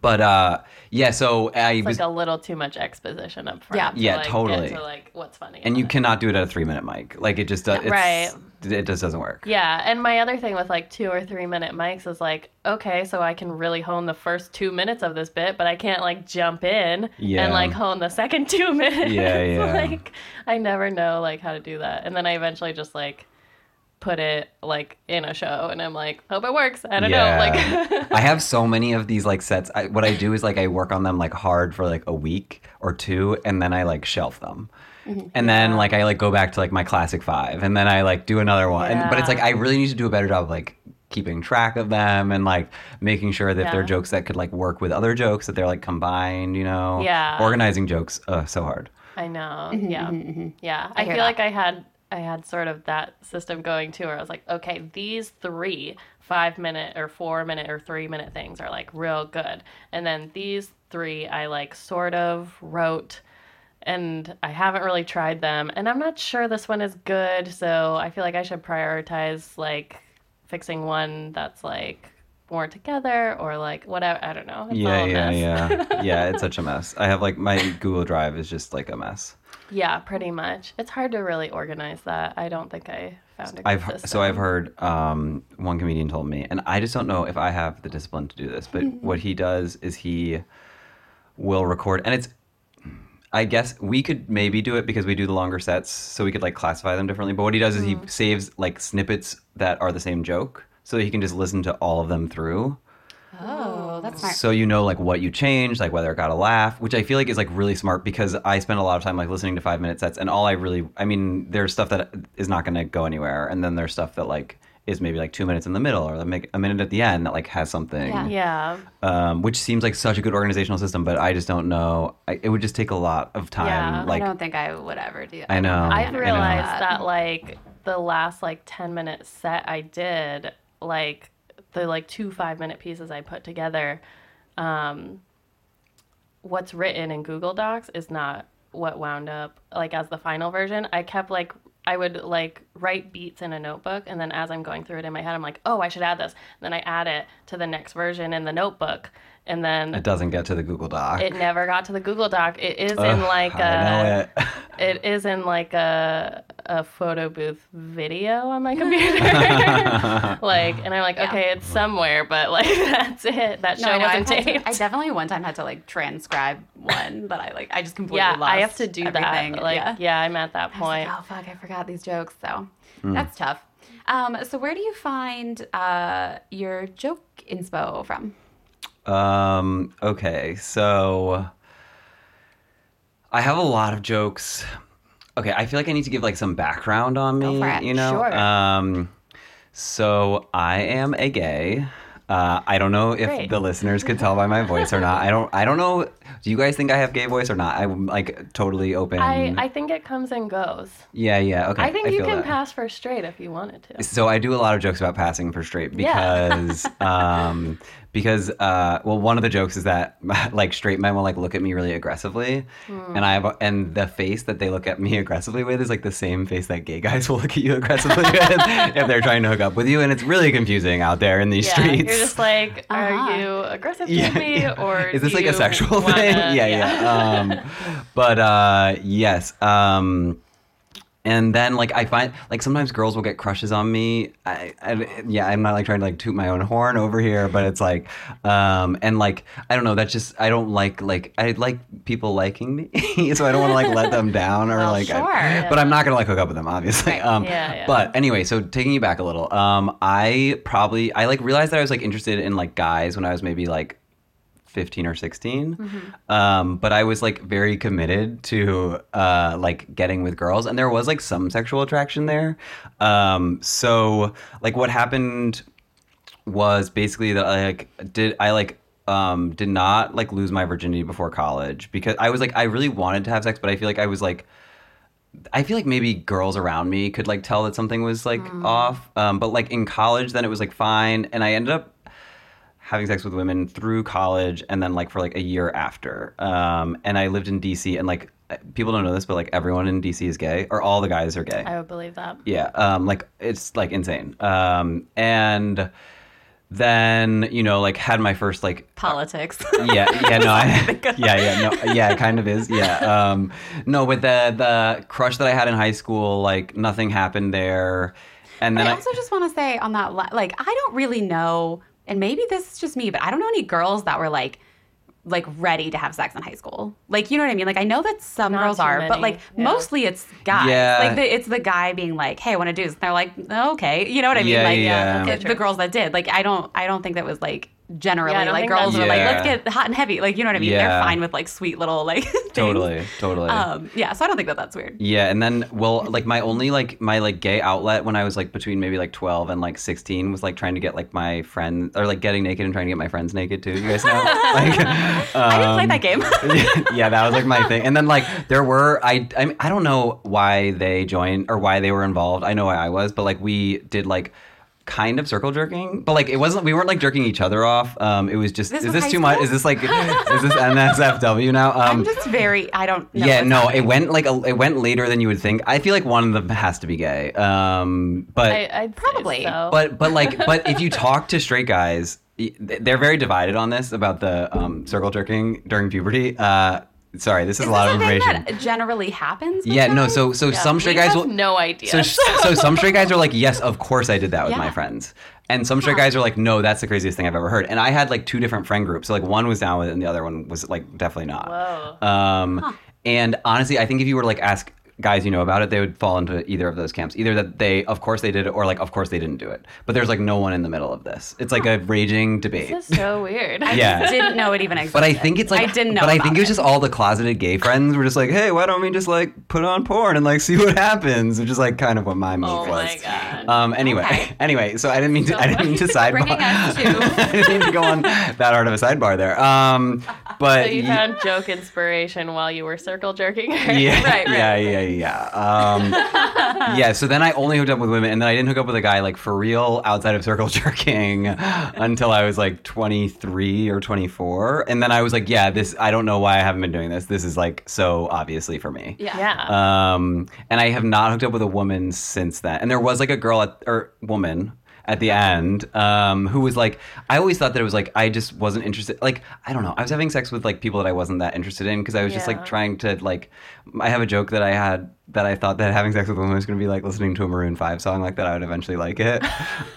Speaker 3: but uh yeah so i
Speaker 1: It's
Speaker 3: was
Speaker 1: like a little too much exposition up front.
Speaker 2: Yeah.
Speaker 1: to,
Speaker 3: Yeah,
Speaker 1: like,
Speaker 3: totally.
Speaker 1: Get to like what's funny.
Speaker 3: and you
Speaker 1: it.
Speaker 3: cannot do it at a three minute mic like it just does it's,
Speaker 1: Right.
Speaker 3: It just doesn't work
Speaker 1: Yeah, and my other thing with like two or three minute mics is like, okay, so I can really hone the first two minutes of this bit, but I can't like jump in
Speaker 3: Yeah.
Speaker 1: and like hone the second [laughs] two minutes.
Speaker 3: Yeah, [laughs] yeah.
Speaker 1: like I never know like how to do that, and then I eventually just like put it like in a show, and I'm like, hope it works. I don't know, like. [laughs]
Speaker 3: I have so many of these like sets. I, what I do is like I work on them like hard for like a week or two, and then I like shelf them.
Speaker 1: Mm-hmm.
Speaker 3: And then like I like go back to like my classic five, and then I like do another one. And, but it's like I really need to do a better job of like keeping track of them and like making sure that they're jokes that could like work with other jokes that they're like combined. You know,
Speaker 1: Yeah.
Speaker 3: Organizing jokes, uh, so hard.
Speaker 1: I know. yeah. Yeah. I,
Speaker 2: hear
Speaker 1: feel
Speaker 2: that.
Speaker 1: like I had I had sort of that system going too where I was like, okay, these three five minute or four minute or three minute things are like real good. And then these three I like sort of wrote and I haven't really tried them and I'm not sure this one is good, so I feel like I should prioritize like fixing one that's like more together or like whatever I don't know. It's
Speaker 3: yeah,
Speaker 1: all a
Speaker 3: yeah, yeah, [laughs] yeah. It's such a mess. I have like my Google Drive is just like a mess.
Speaker 1: Yeah, pretty much. It's hard to really organize that. I don't think I found a
Speaker 3: I've
Speaker 1: system.
Speaker 3: so I've heard um, one comedian told me, and I just don't know if I have the discipline to do this. But what he does is he will record, and it's. I guess we could maybe do it because we do the longer sets, so we could like classify them differently. But what he does is he mm. saves like snippets that are the same joke, so he can just listen to all of them through.
Speaker 2: Oh, that's smart.
Speaker 3: So you know like what you changed, like whether it got a laugh, which I feel like is like really smart because I spend a lot of time like listening to five minute sets, and all I really, I mean, there's stuff that is not going to go anywhere, and then there's stuff that like is maybe like two minutes in the middle or like a minute at the end that like has something,
Speaker 2: Yeah.
Speaker 1: Yeah.
Speaker 3: um, which seems like such a good organizational system, but I just don't know. I, it would just take a lot of time.
Speaker 1: Yeah.
Speaker 3: like
Speaker 2: I don't think I would ever do that.
Speaker 3: I know.
Speaker 1: I've
Speaker 3: I know.
Speaker 1: realized that like the last like 10 minute set I did, like the like two five minute pieces I put together, um, what's written in Google Docs is not what wound up like as the final version. I kept like I would like write beats in a notebook, and then as I'm going through it in my head, I'm like, oh, I should add this. And then I add it to the next version in the notebook, and then
Speaker 3: It doesn't get to the Google Doc.
Speaker 1: it never got to the Google Doc. It is in like
Speaker 3: I know
Speaker 1: a,
Speaker 3: it. [laughs]
Speaker 1: it is in like a a photo booth video on my [laughs] computer. [laughs] like, and I'm like, okay, it's somewhere, but like that's it. That show
Speaker 2: no, show
Speaker 1: wasn't
Speaker 2: had to- I definitely one time had to like transcribe one that I like. I just completely lost.
Speaker 1: yeah,
Speaker 2: lost
Speaker 1: I have to do
Speaker 2: everything.
Speaker 1: that. Like,
Speaker 2: yeah.
Speaker 1: yeah. I'm at that
Speaker 2: I was like,
Speaker 1: point.
Speaker 2: oh fuck, I forgot these jokes. So
Speaker 3: Hmm.
Speaker 2: that's tough. Um, so where do you find uh, your joke inspo from?
Speaker 3: Um, okay, so I have a lot of jokes. Okay, I feel like I need to give like some background on me,
Speaker 2: for it.
Speaker 3: you know?
Speaker 1: Sure.
Speaker 3: Um so I am a gay. Uh, I don't know if
Speaker 1: Great.
Speaker 3: the listeners could tell by my voice or not. I don't I don't know do you guys think I have gay voice or not? I'm like totally open.
Speaker 1: I, I think it comes and goes.
Speaker 3: yeah, yeah, okay.
Speaker 1: I think you can
Speaker 3: that.
Speaker 1: pass for straight if you wanted to.
Speaker 3: So I do a lot of jokes about passing for straight
Speaker 1: Yeah. [laughs]
Speaker 3: because um because uh well one of the jokes is that [laughs] like straight men will like look at me really aggressively
Speaker 1: Hmm.
Speaker 3: and I have and the face that they look at me [laughs] aggressively with is like the same face that gay guys [laughs] will look at you aggressively with if they're trying to hook up with you and it's really confusing out there in these
Speaker 1: Yeah,
Speaker 3: streets.
Speaker 1: you're just like, are
Speaker 2: Uh-huh.
Speaker 1: you aggressive
Speaker 3: Yeah,
Speaker 1: to me,
Speaker 3: yeah.
Speaker 1: or
Speaker 3: is this like a sexual
Speaker 1: wanna-
Speaker 3: thing? Yeah, yeah. Um, but uh, yes. Um, and then like I find like sometimes girls will get crushes on me. I, I yeah, I'm not like trying to like toot my own horn over here, but it's like um and like I don't know, that's just I don't like like I like people liking me. [laughs] so I don't want to like let them down or
Speaker 2: Well,
Speaker 3: like I-
Speaker 2: sure.
Speaker 3: but I'm not going to like hook up with them obviously. Um
Speaker 1: Yeah, yeah.
Speaker 3: but anyway, so taking you back a little. Um I probably I like realized that I was like interested in like guys when I was maybe like 15 or 16
Speaker 1: Mm-hmm.
Speaker 3: um, but i was like very committed to uh, like getting with girls and there was like some sexual attraction there. Um, so like what happened was basically that I like did I like um did not like lose my virginity before college because I was like I really wanted to have sex but I feel like I was like I feel like maybe girls around me could like tell that something was like off. Um but like in college then it was like fine and I ended up having sex with women through college and then like for like a year after. Um and I lived in DC and like people don't know this but like everyone in DC is gay or all the guys are gay.
Speaker 1: I would believe that.
Speaker 3: yeah um like it's like insane. Um and then you know like had my first like
Speaker 2: Politics. [laughs]
Speaker 3: yeah yeah no I, [laughs] [laughs] yeah yeah no yeah it kind of is yeah um no with the the crush that i had in high school like nothing happened there. And then
Speaker 2: I
Speaker 3: I,
Speaker 2: also just want to say on that, like, I don't really know, and maybe this is just me, but I don't know any girls that were like, like ready to have sex in high school. Like, you know what I mean? Like, I know that some
Speaker 1: Not
Speaker 2: girls
Speaker 1: too
Speaker 2: are, but like
Speaker 1: yeah.
Speaker 2: mostly it's guys.
Speaker 3: Yeah.
Speaker 2: Like, the, it's the guy being like, "Hey, I want to do this." And they're like, "Okay," you know what I mean?
Speaker 3: Yeah,
Speaker 2: like,
Speaker 3: yeah.
Speaker 2: the- the, girls that did. Like, I don't, I don't think that was like generally
Speaker 1: Yeah,
Speaker 2: like girls
Speaker 1: are
Speaker 2: were like, "Let's get hot and heavy." Like, you know what I mean?
Speaker 3: Yeah.
Speaker 2: They're fine with like sweet little like [laughs] things.
Speaker 3: totally totally
Speaker 2: Um, yeah, so I don't think that that's weird.
Speaker 3: Yeah, and then well, like my only like my like gay outlet when I was like between maybe like twelve and like sixteen was like trying to get like my friends or like getting naked and trying to get my friends naked too. You guys know? [laughs] like,
Speaker 2: I didn't play
Speaker 3: um,
Speaker 2: that game. [laughs]
Speaker 3: yeah, that was like my thing. And then like there were I I, mean, I don't know why they joined or why they were involved. I know why I was, but like we did like kind of circle jerking, but like it wasn't. We weren't like jerking each other off. Um, it was just.
Speaker 2: This
Speaker 3: is
Speaker 2: was
Speaker 3: this
Speaker 2: high
Speaker 3: too much? Is this like? [laughs] is this NSFW now? Um,
Speaker 2: I'm just very. I don't. know
Speaker 3: yeah, no,
Speaker 2: happening.
Speaker 3: it went like a, it went later than you would think. I feel like one of them has to be gay. Um, but
Speaker 1: I, I'd say
Speaker 2: Probably.
Speaker 1: so.
Speaker 3: but but like [laughs] but if you talk to straight guys, they're very divided on this about the um, circle jerking during puberty. Uh, sorry, this is,
Speaker 2: Is
Speaker 3: a lot of information.
Speaker 2: that generally happens.
Speaker 3: Yeah, no. So so
Speaker 1: Yeah,
Speaker 3: some straight guys
Speaker 1: have
Speaker 3: will
Speaker 1: no idea.
Speaker 3: so [laughs] so some straight guys are like, yes, of course I did that with my friends. And some straight guys are like, no, that's the craziest thing I've ever heard. And I had like two different friend groups. So like one was down with it and the other one was like definitely not.
Speaker 1: Whoa.
Speaker 3: Um, And honestly, I think if you were to like ask guys you know about it, they would fall into either of those camps. Either that they, of course they did it, or like, of course they didn't do it. But there's like no one in the middle of this. It's like a raging debate.
Speaker 1: this is so weird. [laughs]
Speaker 3: Yeah.
Speaker 2: didn't know it even existed.
Speaker 3: But I think it's like
Speaker 2: I didn't know.
Speaker 3: But I think it was just all the closeted gay friends were just like, hey, why don't we just like put on porn and like [laughs] see what happens? Which is like kind of what my move
Speaker 1: oh
Speaker 3: was.
Speaker 1: my god.
Speaker 3: Um. Anyway,
Speaker 2: Okay. [laughs]
Speaker 3: anyway. So I didn't mean to. I didn't mean to sidebar.
Speaker 2: Bringing us to-
Speaker 3: I didn't mean to go on that hard of a sidebar there. Um. But
Speaker 1: so you
Speaker 3: ye-
Speaker 1: found joke inspiration while you were circle jerking.
Speaker 3: yeah,
Speaker 2: Right, right.
Speaker 3: yeah, yeah, yeah. Um, [laughs] yeah. So then I only hooked up with women, and then I didn't hook up with a guy like for real outside of circle [laughs] jerking until I was like 23 or 24, and then I was like, yeah, this. I don't know why I haven't been doing this. This is like so obviously for me.
Speaker 2: Yeah.
Speaker 1: Yeah.
Speaker 3: Um, and I have not hooked up with a woman since then. And there was like a girl at, or woman at the end um, who was like, I always thought that it was like, I just wasn't interested. Like, I don't know. I was having sex with like people that I wasn't that interested in because I was just like trying to like, I have a joke that I had that I thought that having sex with a woman was going to be like listening to a Maroon 5 song, like that I would eventually like it. [laughs] [laughs]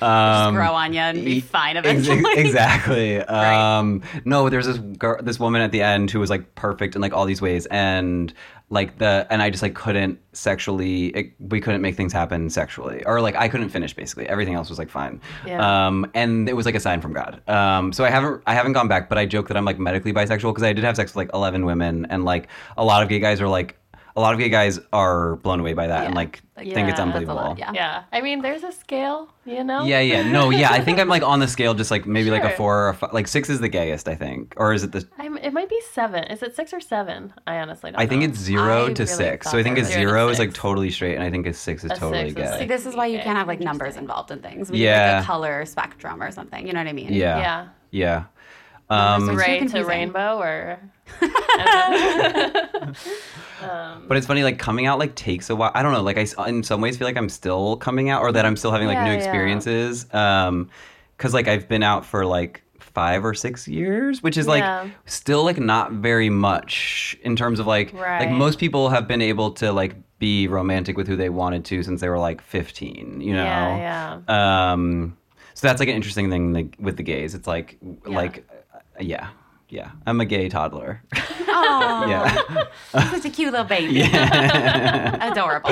Speaker 2: Just
Speaker 3: um,
Speaker 2: grow on you and be fine
Speaker 3: ex-
Speaker 2: eventually. [laughs]
Speaker 3: exactly. Um, no, there's this girl, this woman at the end who was like perfect in like all these ways, and like the and I just like couldn't sexually. It, we couldn't make things happen sexually, or like I couldn't finish. Basically, everything else was like fine.
Speaker 1: Yeah.
Speaker 3: Um, and it was like a sign from God. Um, so I haven't I haven't gone back, but I joke that I'm like medically bisexual because I did have sex with like 11 women, and like a lot of gay guys are like. A lot of gay guys are blown away by that and
Speaker 2: Yeah.
Speaker 3: like think it's
Speaker 1: Yeah, that's
Speaker 3: unbelievable.
Speaker 2: lot, yeah.
Speaker 1: yeah. I mean, there's a scale, you know?
Speaker 3: Yeah, yeah. No, yeah. I think I'm like on the scale, just like maybe like a four or a five. Like six is the gayest, I think. Or is it the.
Speaker 1: I'm, it might be seven. Is it six or seven? I honestly don't
Speaker 3: I think it's zero
Speaker 2: I
Speaker 3: to
Speaker 2: really
Speaker 3: six. So I think a
Speaker 1: it was zero
Speaker 3: is like totally straight, and I think a six is
Speaker 1: A
Speaker 3: totally
Speaker 1: six is,
Speaker 3: gay.
Speaker 2: See,
Speaker 1: like-
Speaker 2: this is why you can't have like numbers involved in things. We need
Speaker 3: Yeah.
Speaker 2: like a color spectrum or something. You know what I mean?
Speaker 3: yeah.
Speaker 1: Yeah.
Speaker 3: Yeah.
Speaker 2: Numbers
Speaker 3: Um,
Speaker 2: are-
Speaker 1: Right to rainbow or. [laughs] um,
Speaker 3: but it's funny, like coming out like takes a while. I don't know. Like I, s- in some ways, feel like I'm still coming out, or that I'm still having like
Speaker 1: Yeah,
Speaker 3: new
Speaker 1: yeah.
Speaker 3: experiences. Um, because like I've been out for like five or six years, which is like
Speaker 1: Yeah.
Speaker 3: still like not very much in terms of like like most people have been able to like be romantic with who they wanted to since they were like 15. You know.
Speaker 1: yeah, yeah.
Speaker 3: Um, so that's like an interesting thing like, with the gays. It's like, like, uh, yeah, yeah. I'm a gay toddler.
Speaker 2: Oh,
Speaker 3: yeah.
Speaker 2: such a cute little baby. Yeah. [laughs] Adorable.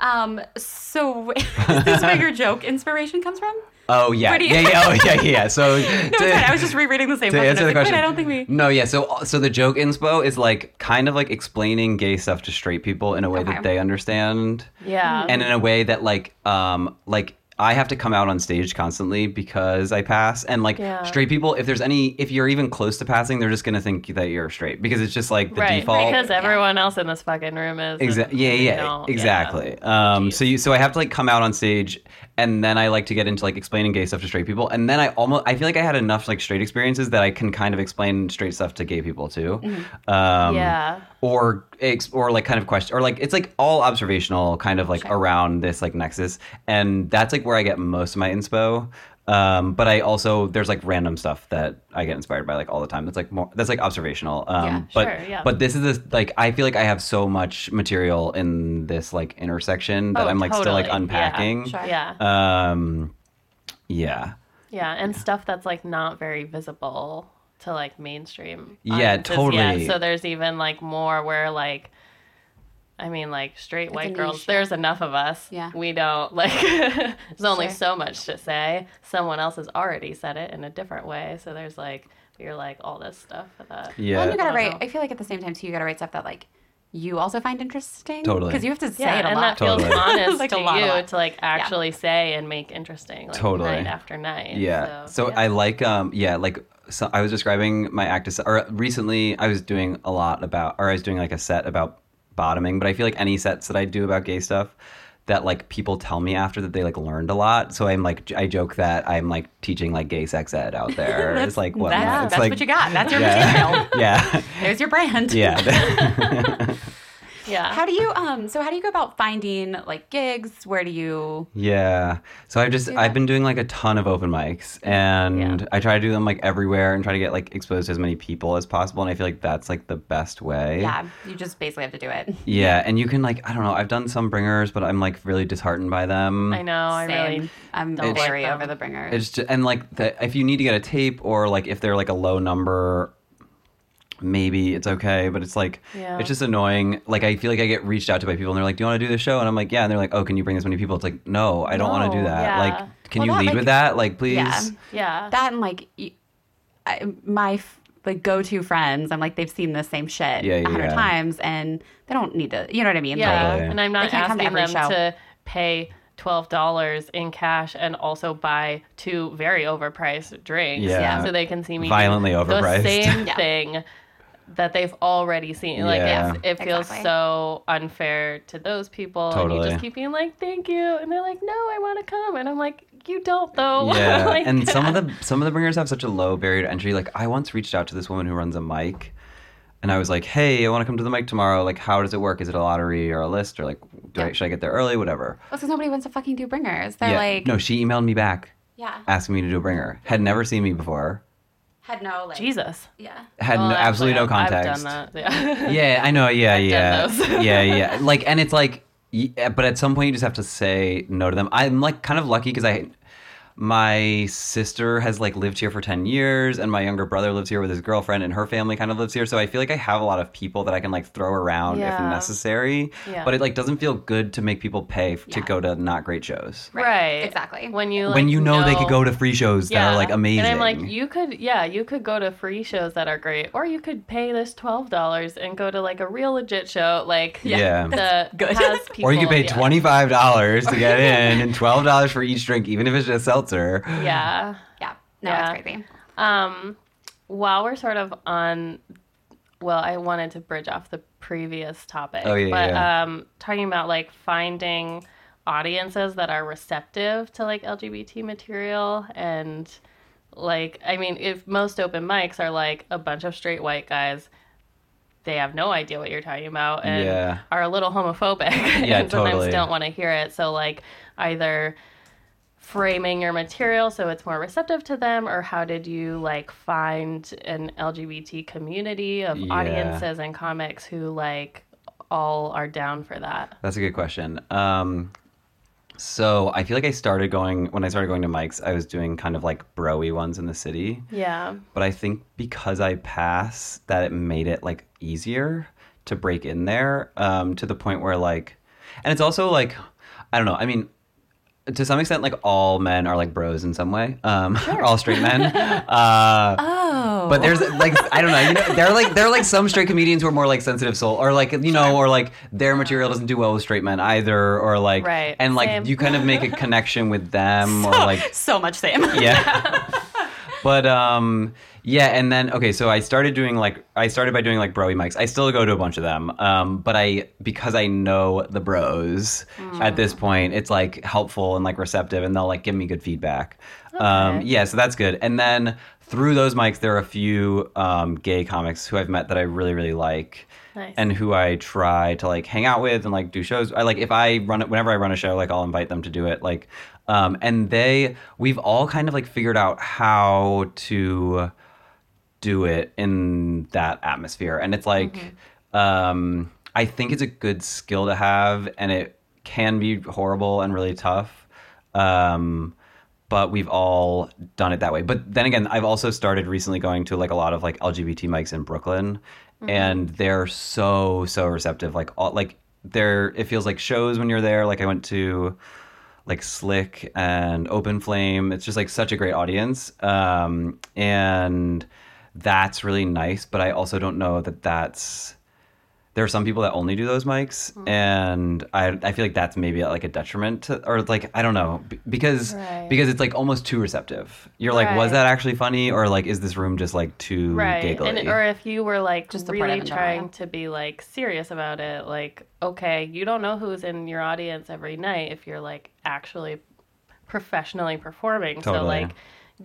Speaker 2: um, so [laughs] is this where your joke inspiration comes from?
Speaker 3: Oh yeah,
Speaker 2: you-
Speaker 3: yeah, yeah, oh yeah, yeah. So [laughs]
Speaker 2: No, it's fine. I was just rereading the same
Speaker 3: to answer the
Speaker 2: like,
Speaker 3: question,
Speaker 2: I don't think we.
Speaker 3: No, yeah. So, so the joke inspo is like kind of like explaining gay stuff to straight people in a way
Speaker 2: Okay.
Speaker 3: that they understand,
Speaker 1: Yeah.
Speaker 3: and in a way that like, um, like I have to come out on stage constantly because I pass, and like
Speaker 1: Yeah.
Speaker 3: straight people, if there's any, if you're even close to passing, they're just gonna think that you're straight because it's just like the
Speaker 1: right.
Speaker 3: default.
Speaker 1: Because everyone else in this fucking room is.
Speaker 3: Exactly.
Speaker 1: and
Speaker 3: Yeah,
Speaker 1: you
Speaker 3: yeah,
Speaker 1: don't-
Speaker 3: exactly. Um, so you, so I have to like come out on stage, and then I like to get into like explaining gay stuff to straight people, and then I almost I feel like I had enough like straight experiences that I can kind of explain straight stuff to gay people too. Um,
Speaker 1: Yeah.
Speaker 3: Or or like kind of question or like it's like all observational, kind of like around this like nexus, and that's like where I get most of my inspo. Um, but I also there's like random stuff that I get inspired by like all the time. That's like more that's like observational. Um,
Speaker 2: Yeah,
Speaker 3: but
Speaker 1: sure, yeah.
Speaker 3: but this is this like I feel like I have so much material in this like intersection that
Speaker 1: Oh,
Speaker 3: I'm like still like
Speaker 1: totally. Yeah,
Speaker 3: unpacking.
Speaker 2: sure.
Speaker 1: Yeah.
Speaker 3: Um, yeah.
Speaker 1: Yeah, and stuff that's like not very visible to like mainstream.
Speaker 3: Yeah,
Speaker 1: audiences
Speaker 3: totally.
Speaker 1: yet. So there's even like more where like, I mean, like straight
Speaker 2: a
Speaker 1: white girls.
Speaker 2: niche.
Speaker 1: There's enough of us.
Speaker 2: Yeah.
Speaker 1: we don't [laughs] like. there's only
Speaker 2: Sure.
Speaker 1: so much to say. Someone else has already said it in a different way. So there's like you're like all this stuff that.
Speaker 3: Yeah.
Speaker 2: Well, and you gotta
Speaker 1: I
Speaker 2: write.
Speaker 1: know.
Speaker 2: I feel like at the same time too, you gotta write stuff that like you also find interesting.
Speaker 3: Totally.
Speaker 2: Because you have to say
Speaker 1: Yeah,
Speaker 2: it a
Speaker 1: and
Speaker 2: lot.
Speaker 1: that feels
Speaker 3: Totally.
Speaker 1: honest [laughs]
Speaker 2: Like
Speaker 1: to
Speaker 2: a lot, a
Speaker 1: you
Speaker 2: lot.
Speaker 1: to like actually say and make interesting, like
Speaker 3: Totally.
Speaker 1: night after night.
Speaker 3: Yeah. So,
Speaker 1: yeah.
Speaker 3: I like um yeah, like so I was describing my act as or recently I was doing a lot about or I was doing like a set about bottoming, but I feel like any sets that I do about gay stuff that like people tell me after that they like learned a lot. So I'm like I joke that I'm like teaching like gay sex ed out [laughs] there. it's like what
Speaker 2: that's,
Speaker 3: it's
Speaker 2: that's
Speaker 3: like
Speaker 2: what you got. That's your
Speaker 3: yeah.
Speaker 2: material. [laughs]
Speaker 3: yeah.
Speaker 2: There's your brand.
Speaker 3: Yeah. [laughs]
Speaker 1: yeah.
Speaker 2: How do you um? So how do you go about finding like gigs? Where do you?
Speaker 3: Yeah. So I've just I've been doing like a ton of open mics and
Speaker 1: Yeah.
Speaker 3: I try to do them like everywhere and try to get like exposed to as many people as possible and I feel like that's like the best way.
Speaker 2: Yeah, you just basically have to do it.
Speaker 3: Yeah, and you can like I don't know, I've done some bringers but I'm like really disheartened by them.
Speaker 1: I know. i really
Speaker 2: i'm
Speaker 1: don't like
Speaker 2: very over the bringer.
Speaker 3: It's just, and like the, if you need to get a tape or like if they're like a low number maybe it's okay, but it's like
Speaker 1: Yeah.
Speaker 3: it's just annoying. Like I feel like I get reached out to by people and they're like, "Do you want to do the show?" And I'm like, "Yeah." And they're like, "Oh, can you bring this many people?" It's like, "No, I don't want to do that."
Speaker 1: yeah.
Speaker 3: Like, can
Speaker 2: Well,
Speaker 3: you
Speaker 2: that,
Speaker 3: lead
Speaker 2: like-
Speaker 3: with that? Like, please.
Speaker 2: Yeah.
Speaker 1: Yeah.
Speaker 2: that and like y- I, my f- like go-to friends i'm like they've seen the same shit
Speaker 3: Yeah,
Speaker 2: a
Speaker 3: yeah,
Speaker 2: hundred
Speaker 3: yeah.
Speaker 2: times and they don't need to you know what i mean
Speaker 1: Yeah,
Speaker 3: Totally.
Speaker 1: and I'm not
Speaker 2: can't to
Speaker 1: asking them
Speaker 2: show.
Speaker 1: to pay twelve dollars in cash and also buy two very overpriced drinks,
Speaker 3: Yeah.
Speaker 1: so they can see me do
Speaker 3: Violently
Speaker 1: the
Speaker 3: overpriced.
Speaker 1: same [laughs] thing that they've already seen. Like
Speaker 3: Yeah.
Speaker 1: it's, it feels
Speaker 2: Exactly.
Speaker 1: so unfair to those people, and you just keep being like, "Thank you," and they're like, "No, I want to come," and I'm like, "You don't though." [laughs]
Speaker 3: Yeah,
Speaker 1: Like,
Speaker 3: and some of the some of the bringers have such a low barrier to entry. Like I once reached out to this woman who runs a mic, and I was like, "Hey, I want to come to the mic tomorrow. Like, how does it work? Is it a lottery or a list, or like, do I, should I get there early? Whatever."
Speaker 2: Well, because nobody wants to fucking do bringers. They're
Speaker 3: yeah.
Speaker 2: like,
Speaker 3: no, she emailed me back
Speaker 2: yeah,
Speaker 3: asking me to do a bringer. Had never seen me before.
Speaker 2: Had no like,
Speaker 1: Jesus.
Speaker 2: yeah.
Speaker 3: Had
Speaker 1: Well,
Speaker 3: no, absolutely no
Speaker 1: actually,
Speaker 3: context.
Speaker 1: I've done that. Yeah.
Speaker 3: Yeah, I know. Yeah,
Speaker 1: I've
Speaker 3: yeah, yeah, yeah. Like, and it's like, y- but at some point you just have to say no to them. I'm like kind of lucky because I, my sister has like lived here for ten years, and my younger brother lives here with his girlfriend, and her family kind of lives here. So I feel like I have a lot of people that I can like throw around if necessary.
Speaker 1: Yeah.
Speaker 3: But it like doesn't feel good to make people pay f- to go to not great shows.
Speaker 1: Right.
Speaker 2: Exactly.
Speaker 1: When you
Speaker 3: when you know, they could go to free shows that are like amazing.
Speaker 1: And I'm like, you could, yeah, you could go to free shows that are great, or you could pay this twelve dollars and go to like a real legit show, like
Speaker 3: Yeah.
Speaker 1: that
Speaker 2: good.
Speaker 1: has [laughs] people.
Speaker 3: or you could pay twenty five dollars to get [laughs] in, and twelve dollars for each drink, even if it's just seltzer.
Speaker 1: Yeah.
Speaker 2: Yeah. No,
Speaker 1: Yeah.
Speaker 2: it's crazy.
Speaker 1: Um, while we're sort of on, well, I wanted to bridge off the previous topic,
Speaker 3: Oh, yeah,
Speaker 1: but
Speaker 3: yeah.
Speaker 1: um, talking about like finding audiences that are receptive to like LGBT material and like, I mean, if most open mics are like a bunch of straight white guys. They have no idea what you're talking about and
Speaker 3: Yeah.
Speaker 1: are a little homophobic [laughs]
Speaker 3: Yeah,
Speaker 1: and sometimes
Speaker 3: totally.
Speaker 1: don't want to hear it. So like either framing your material so it's more receptive to them or how did you like find an lgbt community of
Speaker 3: Yeah.
Speaker 1: audiences and comics who like all are down for that
Speaker 3: That's a good question. Um, so I feel like I started going when I started going to mics. I was doing kind of like broy ones in the city,
Speaker 1: yeah
Speaker 3: but I think because I pass, that it made it like easier to break in there um, to the point where like, and it's also like, I don't know. I mean, to some extent, like all men are like bros in some way. Um, [laughs] all straight men. [laughs] Uh,
Speaker 2: Oh.
Speaker 3: but there's like I don't know, you know, there are like there are like some straight comedians who are more like sensitive soul, or like you know, or like their material doesn't do well with straight men either, or like
Speaker 1: Right,
Speaker 3: and like
Speaker 1: same.
Speaker 3: you kind of make a [laughs] connection with them, or like
Speaker 2: so much same.
Speaker 3: yeah. But um yeah, and then okay, so I started doing like I started by doing like broy mics. I still go to a bunch of them, um, but I because I know the bros at this point, it's like helpful and like receptive, and they'll like give me good feedback. Um,
Speaker 1: Okay.
Speaker 3: yeah, so that's good. And then through those mics, there are a few um, gay comics who I've met that I really really like.
Speaker 1: Nice.
Speaker 3: And who I try to like hang out with and like do shows. I like if I run it whenever I run a show, like I'll invite them to do it. Like, um, and they we've all kind of like figured out how to do it in that atmosphere. And it's like um i think it's a good skill to have and it can be horrible and really tough. Um but we've all done it that way. But then again i've also started recently going to like a lot of like lgbt mics in brooklyn and they're so so receptive. Like all like there it feels like shows when you're there. Like i went to like Slick and Open Flame. It's just like such a great audience. Um, and that's really nice. But I also don't know that that's. There are some people that only do those mics, mm-hmm. and I, I feel like that's maybe like a detriment to, or like I don't know, because
Speaker 1: Right.
Speaker 3: because it's like almost too receptive. You're like, was that actually funny, or like is this room just like too
Speaker 1: right
Speaker 3: giggly?
Speaker 1: and or if you were like
Speaker 2: Just
Speaker 1: really
Speaker 2: in
Speaker 1: trying to be like serious about it like okay you don't know who's in your audience every night if you're like actually professionally performing so like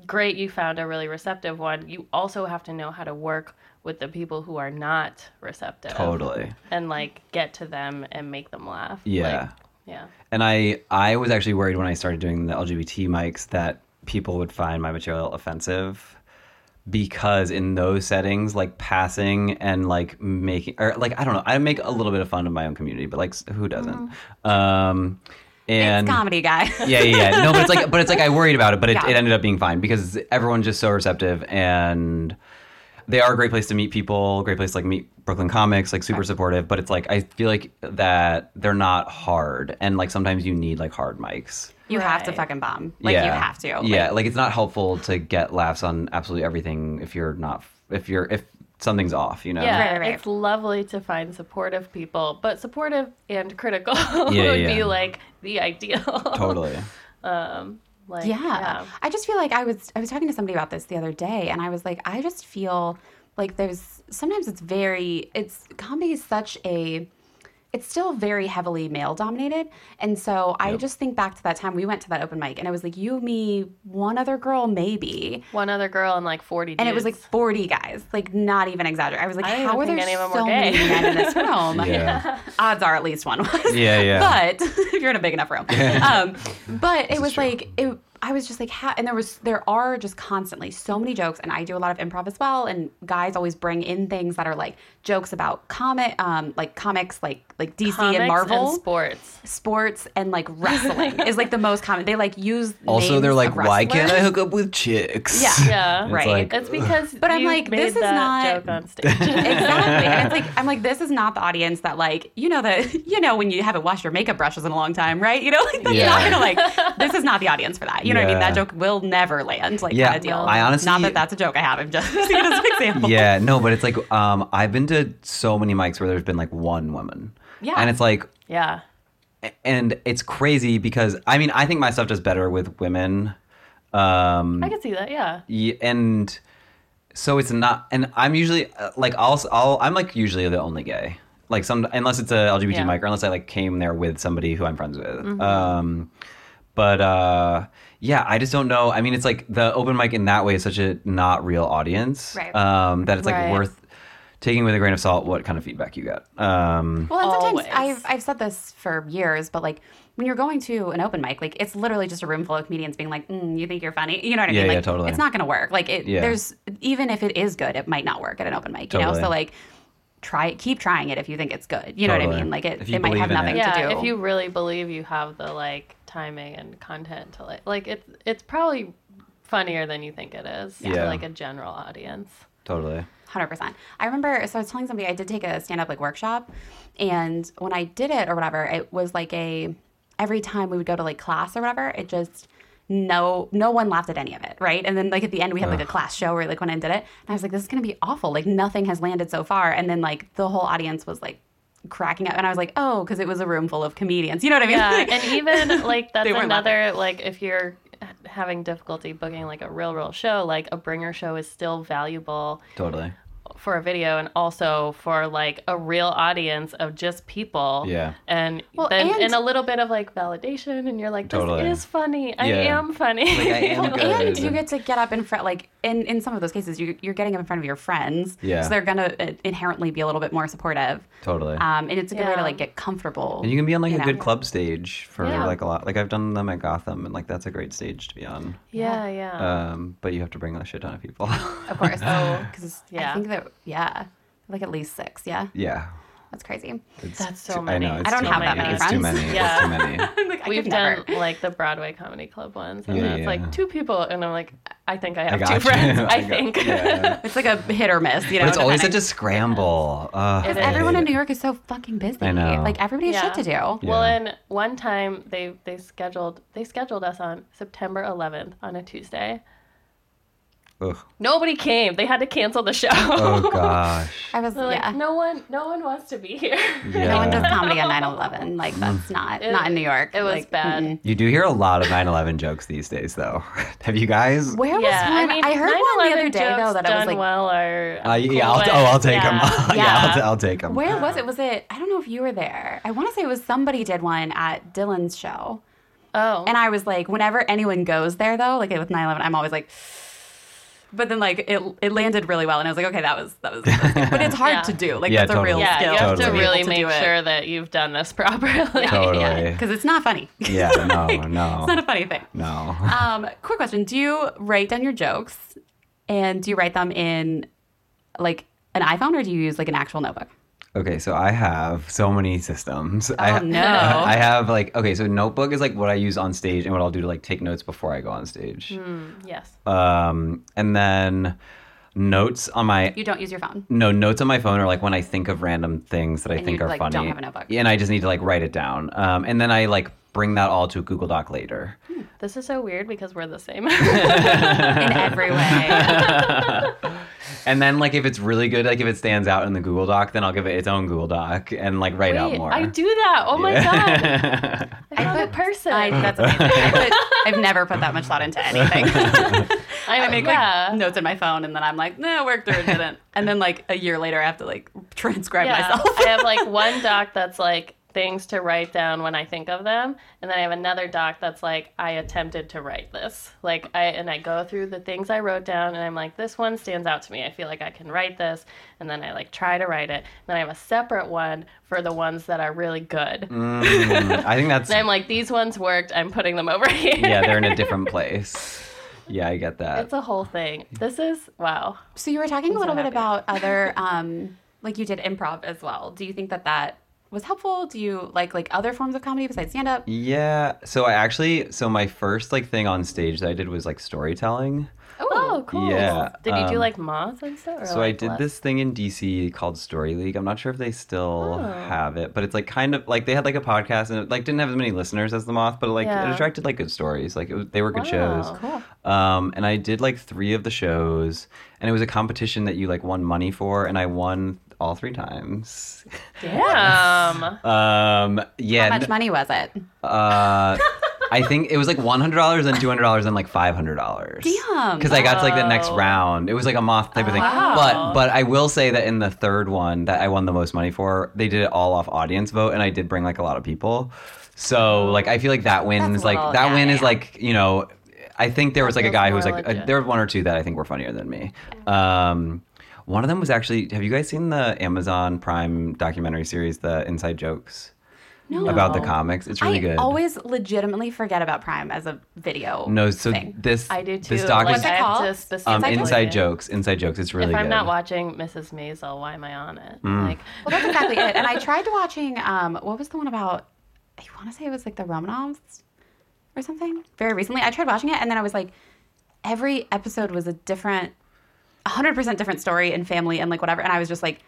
Speaker 1: great you found a really receptive one you also have to know how to work with the people who are not receptive
Speaker 3: totally.
Speaker 1: and like get to them and make them laugh
Speaker 3: Yeah.
Speaker 1: Like, yeah
Speaker 3: And I I was actually worried when I started doing the LGBT mics that people would find my material offensive because in those settings like passing and like making or like I don't know I make a little bit of fun of my own community but like who doesn't um and
Speaker 2: it's comedy, guy.
Speaker 3: yeah, yeah, yeah. No, but it's like, but it's like I worried about it, but it,
Speaker 2: Yeah.
Speaker 3: it ended up being fine because everyone's just so receptive and they are a great place to meet people, great place to like meet Brooklyn comics, like super supportive. But it's like I feel like that they're not hard, and like sometimes you need like hard mics.
Speaker 2: You have to fucking bomb. Like you have to.
Speaker 3: yeah,
Speaker 2: Like,
Speaker 3: like it's not helpful to get laughs on absolutely everything if you're not if you're if something's off, you know.
Speaker 1: Yeah,
Speaker 2: Right, right.
Speaker 1: it's lovely to find supportive people, but supportive and critical [laughs]
Speaker 3: Yeah,
Speaker 1: would
Speaker 3: yeah.
Speaker 1: be like the ideal.
Speaker 3: Totally. [laughs]
Speaker 1: um, like
Speaker 2: yeah.
Speaker 1: yeah.
Speaker 2: I just feel like I was I was talking to somebody about this the other day and I was like I just feel like there's sometimes it's very it's comedy is such a it's still very heavily male dominated. And so I just think back to that time we went to that open mic and it was like you, me, one other girl, maybe.
Speaker 1: One other girl and like 40
Speaker 2: And it was like 40 guys, like not even exaggerating. I was like,
Speaker 1: I
Speaker 2: how are there
Speaker 1: any of them
Speaker 2: so
Speaker 1: were
Speaker 2: many men in this [laughs] room?
Speaker 3: Yeah. [laughs]
Speaker 2: Odds are at least one was.
Speaker 3: Yeah, yeah. [laughs]
Speaker 2: But if you're in a big enough room. Um, but it
Speaker 3: is
Speaker 2: was
Speaker 3: true.
Speaker 2: like, it, I was just like, ha- and there was, there are just constantly so many jokes, and I do a lot of improv as well. And guys always bring in things that are like jokes about comic, um, like comics, like like DC
Speaker 1: Comics
Speaker 2: and Marvel,
Speaker 1: sports.
Speaker 2: sports, and like wrestling is like the most common. They like use [laughs]
Speaker 3: Also,
Speaker 2: names
Speaker 3: they're like,
Speaker 2: of
Speaker 3: why can't I hook up with chicks?
Speaker 2: Yeah. [laughs]
Speaker 1: Yeah.
Speaker 3: It's
Speaker 2: Right.
Speaker 3: like,
Speaker 1: It's because
Speaker 2: But I'm like,
Speaker 1: made
Speaker 2: this is not-
Speaker 1: joke on stage. [laughs]
Speaker 2: exactly. And it's like I'm like, this is not the audience that like you know that you know when you haven't washed your makeup brushes in a long time, right? You know, like that's
Speaker 3: Yeah.
Speaker 2: not gonna like this is not the audience for that. You know what I mean? That joke will never land, like
Speaker 3: Yeah,
Speaker 2: kind of deal.
Speaker 3: I honestly-
Speaker 2: not that that's a joke I have. I'm just [laughs] using it as an example.
Speaker 3: yeah, no, but it's like um, I've been to so many mics where there's been like one woman.
Speaker 2: Yeah.
Speaker 3: And it's like,
Speaker 1: yeah.
Speaker 3: and it's crazy because I mean, I think my stuff does better with women. Um,
Speaker 1: I can see that. Yeah.
Speaker 3: Yeah, and so it's not and i'm usually uh, like I'll, I'll i'm like usually the only gay like some unless it's a lgbt
Speaker 1: Yeah.
Speaker 3: mic or unless i like came there with somebody who i'm friends with um but uh yeah i just don't know i mean it's like the open mic in that way is such a not real audience
Speaker 2: Right.
Speaker 3: um that it's like
Speaker 1: Right.
Speaker 3: worth taking with a grain of salt what kind of feedback you get um
Speaker 2: Well, and sometimes
Speaker 1: Always.
Speaker 2: I've I've said this for years, but like when you're going to an open mic, like it's literally just a room full of comedians being like, mm, "You think you're funny?" You know what I
Speaker 3: Yeah,
Speaker 2: mean?
Speaker 3: yeah, totally.
Speaker 2: It's not going to work. Like it,
Speaker 3: Yeah.
Speaker 2: there's even if it is good, it might not work at an open mic. You know, so like try it, keep trying it if you think it's good. You know what I mean? Like it,
Speaker 3: If
Speaker 2: it might have
Speaker 3: in it.
Speaker 2: nothing to
Speaker 1: Yeah.
Speaker 2: do.
Speaker 1: If you really believe you have the like timing and content to like, like it's it's probably funnier than you think it is
Speaker 3: Yeah.
Speaker 1: to like a general audience.
Speaker 3: totally
Speaker 2: Hundred percent. I remember. So I was telling somebody I did take a stand up like workshop, and when I did it or whatever, it was like a every time we would go to like class or whatever, it just no no one laughed at any of it, right? And then like at the end we had like a class show where like when I did it, and I was like, this is gonna be awful. Like nothing has landed so far, and then like the whole audience was like cracking up, and I was like, oh, because it was a room full of comedians. You know what I mean?
Speaker 1: Yeah, and [laughs] even like that's
Speaker 2: They weren't
Speaker 1: another like if you're having difficulty booking like a real real show, like a bringer show is still valuable
Speaker 3: totally
Speaker 1: for a video and also for like a real audience of just people.
Speaker 3: Yeah.
Speaker 1: And
Speaker 2: Well,
Speaker 1: then
Speaker 2: and-
Speaker 1: and, a little bit of like validation and you're like, this
Speaker 3: Totally.
Speaker 1: is funny. I
Speaker 3: Yeah.
Speaker 1: am funny.
Speaker 3: Like, I am [laughs]
Speaker 2: and you get to get up in front like in, in some of those cases you, you're getting up in front of your friends
Speaker 3: Yeah.
Speaker 2: so they're gonna uh, inherently be a little bit more supportive
Speaker 3: totally
Speaker 2: um, and it's a good way to like get comfortable
Speaker 3: and you can be on like a
Speaker 2: know.
Speaker 3: good club stage for
Speaker 1: Yeah.
Speaker 3: like a lot like i've done them at gotham and like that's a great stage to be on
Speaker 1: yeah, yeah.
Speaker 3: um but you have to bring a shit ton of people
Speaker 2: of course [laughs]
Speaker 1: Oh,
Speaker 2: because
Speaker 1: yeah.
Speaker 2: i think that yeah like at least six yeah
Speaker 3: yeah
Speaker 2: that's crazy
Speaker 3: It's
Speaker 1: That's so
Speaker 3: too-
Speaker 1: many.
Speaker 3: I know. It's
Speaker 2: I don't
Speaker 3: too
Speaker 2: have that
Speaker 3: many.
Speaker 2: many
Speaker 3: It's too
Speaker 2: friends.
Speaker 3: many.
Speaker 1: Yeah.
Speaker 3: It's too many. [laughs]
Speaker 2: Like,
Speaker 1: We've done
Speaker 2: never.
Speaker 1: like the Broadway comedy club ones, and
Speaker 3: Yeah,
Speaker 1: then it's
Speaker 3: yeah.
Speaker 1: like two people, and I'm like, I think I have
Speaker 3: got
Speaker 1: two
Speaker 3: you.
Speaker 1: friends. [laughs] I,
Speaker 3: got-
Speaker 1: think.
Speaker 3: yeah. [laughs]
Speaker 2: it's like a hit or miss you know
Speaker 3: But it's always such a scramble. Uh,
Speaker 1: It
Speaker 2: Because
Speaker 1: is.
Speaker 2: everyone in New York is so fucking busy.
Speaker 3: I know.
Speaker 2: Like everybody has
Speaker 1: Yeah.
Speaker 2: shit to do.
Speaker 1: Well, and one time they they scheduled they scheduled us on September 11th on a Tuesday.
Speaker 3: Ugh.
Speaker 1: Nobody came. They had to cancel the show.
Speaker 3: Oh [laughs] gosh.
Speaker 2: I was
Speaker 1: They're like,
Speaker 2: yeah.
Speaker 1: no one, no one wants to be here.
Speaker 3: Yeah.
Speaker 2: No one does [laughs] comedy on 9/11. Like that's not
Speaker 1: It-
Speaker 2: not in New York.
Speaker 1: it was
Speaker 2: Like,
Speaker 1: bad.
Speaker 2: mm-mm.
Speaker 3: You do hear a lot of 9/11 jokes these days, though. [laughs] Have you guys?
Speaker 2: Where was one?
Speaker 1: I mean,
Speaker 2: I heard one the other day though
Speaker 1: jokes
Speaker 2: that I was like,
Speaker 1: well are
Speaker 3: Uh, yeah,
Speaker 1: cool,
Speaker 3: I'll,
Speaker 1: but-
Speaker 3: oh, I'll take them.
Speaker 1: yeah.
Speaker 3: yeah, I'll, t- I'll take them.
Speaker 2: where was it? Was it? I don't know if you were there. I want to say it was somebody did one at Dylan's show,
Speaker 1: Oh,
Speaker 2: and I was like, whenever anyone goes there though, like with 9/11, I'm always like. But then, like it, it landed really well, and I was like, okay, that was that was. [laughs] that was good. But it's hard
Speaker 1: Yeah.
Speaker 2: to do. Like
Speaker 3: Yeah,
Speaker 2: that's a real
Speaker 3: totally.
Speaker 1: yeah,
Speaker 2: skill.
Speaker 1: you have
Speaker 3: Totally.
Speaker 1: to really
Speaker 2: to
Speaker 1: make sure that you've done this [laughs] properly.
Speaker 3: Totally.
Speaker 2: because [laughs] it's not funny.
Speaker 3: Yeah, no,
Speaker 2: Like,
Speaker 3: no.
Speaker 2: it's not a funny thing.
Speaker 3: No.
Speaker 2: Um, quick question: Do you write down your jokes, and do you write them in like an iPhone, or do you use like an actual notebook?
Speaker 3: Okay, so I have so many systems. I,
Speaker 2: Oh,
Speaker 3: ha-
Speaker 2: no.
Speaker 3: I have like okay, so notebook is like what I use on stage and what I'll do to like take notes before I go on stage.
Speaker 1: Yes.
Speaker 3: Um, and then notes on my
Speaker 2: You don't use your phone.
Speaker 3: no notes on my phone are like when I think of random things that I
Speaker 2: And
Speaker 3: think
Speaker 2: you,
Speaker 3: are
Speaker 2: like,
Speaker 3: funny.
Speaker 2: don't have a notebook.
Speaker 3: And I just need to like write it down. Um, and then I like bring that all to a Google Doc later.
Speaker 1: Hmm, this is so weird because we're the same. [laughs]
Speaker 2: in every way. [laughs]
Speaker 3: And then like if it's really good, like if it stands out in the Google Doc, then I'll give it its own Google Doc and like write out more.
Speaker 1: I do that. Oh my god.
Speaker 3: god. [laughs]
Speaker 1: I found a person.
Speaker 2: I, that's amazing. I put, I've never put that much thought into anything.
Speaker 1: I,
Speaker 2: I make
Speaker 1: yeah.
Speaker 2: like notes in my phone, and then I'm like, no, worked through it, didn't. And then like a year later, I have to like transcribe
Speaker 1: yeah.
Speaker 2: myself.
Speaker 1: I have like one doc that's like things to write down when I think of them, and then I have another doc that's like I attempted to write this. Like I and I go through the things I wrote down, and I'm like, this one stands out to me. I feel like I can write this, and then I like try to write it. And Then I have a separate one for the ones that are really good.
Speaker 3: Mm, I think that's [laughs]
Speaker 1: And I'm like, these ones worked. I'm putting them over [laughs] here.
Speaker 3: yeah, they're in a different place. Yeah, I get that.
Speaker 1: It's a whole thing. This is wow.
Speaker 2: So you were talking a
Speaker 1: so
Speaker 2: little bit about [laughs] other, um, like you did improv as well. Do you think that that was helpful? Do you like like other forms of comedy besides stand up?
Speaker 3: Yeah. So I actually, so my first like thing on stage that I did was like storytelling.
Speaker 1: Oh, cool.
Speaker 3: Yeah,
Speaker 1: Did you do
Speaker 3: um,
Speaker 1: like moth and stuff? Or,
Speaker 3: So I did
Speaker 1: less?
Speaker 3: this thing in DC called Story League. I'm not sure if they still
Speaker 1: Oh.
Speaker 3: have it, but it's like kind of like they had like a podcast and it like didn't have as many listeners as the Moth, but like
Speaker 1: Yeah.
Speaker 3: it attracted like good stories. Like it was, they were good
Speaker 1: Wow.
Speaker 3: shows.
Speaker 2: Cool.
Speaker 3: Um, and I did like three of the shows, and it was a competition that you like won money for, and I won all three times.
Speaker 1: Damn.
Speaker 3: Um, yeah.
Speaker 2: How much
Speaker 3: n-
Speaker 2: money was it?
Speaker 3: Uh, I think it was like one hundred dollars, and two hundred dollars, and like five hundred dollars.
Speaker 2: Damn.
Speaker 3: Because I got to like the next
Speaker 1: Oh.
Speaker 3: round. It was like a moth type of thing.
Speaker 1: Wow.
Speaker 3: But but I will say that in the third one that I won the most money for, they did it all off audience vote, and I did bring like a lot of people. So like I feel like that win
Speaker 2: That's
Speaker 3: is like
Speaker 2: little-
Speaker 3: that
Speaker 2: yeah,
Speaker 3: win
Speaker 2: yeah,
Speaker 3: is like you know. I think there was like a guy who was like uh,
Speaker 1: legit.
Speaker 3: there were one or two that I think were funnier than me. Um, one of them was actually. Have you guys seen the Amazon Prime documentary series, The Inside Jokes?
Speaker 2: No.
Speaker 3: About the comics, it's really
Speaker 2: I
Speaker 3: good.
Speaker 2: I always legitimately forget about Prime as a video.
Speaker 3: No, so
Speaker 2: thing.
Speaker 3: this
Speaker 1: I do too.
Speaker 3: This doc
Speaker 1: like,
Speaker 3: is
Speaker 1: I
Speaker 2: called?
Speaker 1: to
Speaker 2: Um,
Speaker 1: specifically.
Speaker 3: um,
Speaker 2: Inside
Speaker 3: inside jokes. Inside jokes. It's really good.
Speaker 1: if I'm
Speaker 3: good.
Speaker 1: not watching Mrs. Maisel, why am I on it?
Speaker 3: Mm.
Speaker 1: Like,
Speaker 2: Well, that's exactly it. And I [laughs] tried watching. Um, what was the one about? I want to say it was like the Romanovs or something. Very recently, I tried watching it, and then I was like, every episode was a different, hundred percent different story and family and like whatever. And I was just like.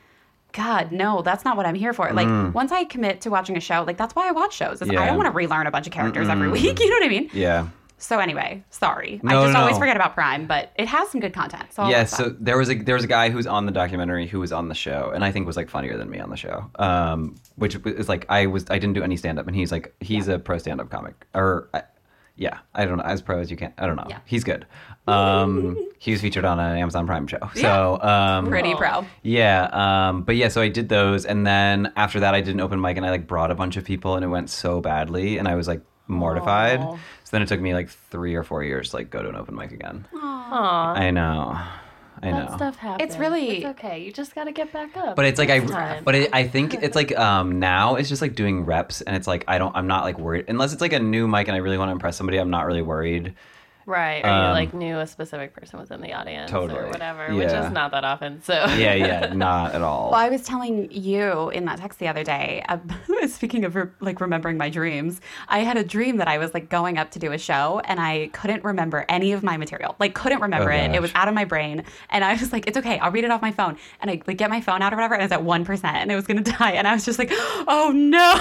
Speaker 2: God, no, that's not what I'm here for. Like, once I commit to watching a show, like that's why I watch shows. is I
Speaker 3: Mm.
Speaker 2: Don't want to relearn a bunch of characters every week. [laughs] You know what I mean?
Speaker 3: Yeah.
Speaker 2: So anyway, sorry.
Speaker 3: No,
Speaker 2: I just
Speaker 3: no,
Speaker 2: always forget about Prime, but it has some good content. So I'll
Speaker 3: yeah. So there was a there was a guy who's on the documentary who was on the show, and I think was like funnier than me on the show. Um, which is like I was I didn't do any stand up, and he's like he's a pro stand up comic, or I, yeah, I don't know as pro as you can. I don't know.
Speaker 2: Yeah.
Speaker 3: He's good. Um, [laughs] he was featured on an Amazon Prime show. So um,
Speaker 2: pretty proud.
Speaker 3: Yeah, um, but yeah, so I did those, and then after that, I did an open mic, and I like brought a bunch of people, and it went so badly, and I was like mortified.
Speaker 1: Aw.
Speaker 3: So then it took me like three or four years to like go to an open mic again.
Speaker 1: aw,
Speaker 3: I know, I
Speaker 1: that
Speaker 3: know.
Speaker 1: stuff happens.
Speaker 2: It's really-
Speaker 1: It's okay. You just got to get back up.
Speaker 3: But it's like I,
Speaker 1: time.
Speaker 3: but it, I think it's like um now it's just like doing reps, and it's like I don't, I'm not like worried unless it's like a new mic and I really want to impress somebody. I'm not really worried.
Speaker 1: Right. Or
Speaker 3: um,
Speaker 1: you like knew a specific person was in the audience
Speaker 3: Totally.
Speaker 1: or whatever, which is not that often. So [laughs]
Speaker 3: Yeah, yeah, [laughs] not at all.
Speaker 2: Well, I was telling you in that text the other day. Uh, [laughs] speaking of re- like remembering my dreams, I had a dream that I was like going up to do a show, and I couldn't remember any of my material. Like, couldn't remember
Speaker 3: Oh,
Speaker 2: it. It was out of my brain, and I was like, "It's okay, I'll read it off my phone." And I like get my phone out or whatever, and it's at one percent, and it was gonna die. And I was just like, [gasps] "Oh no!"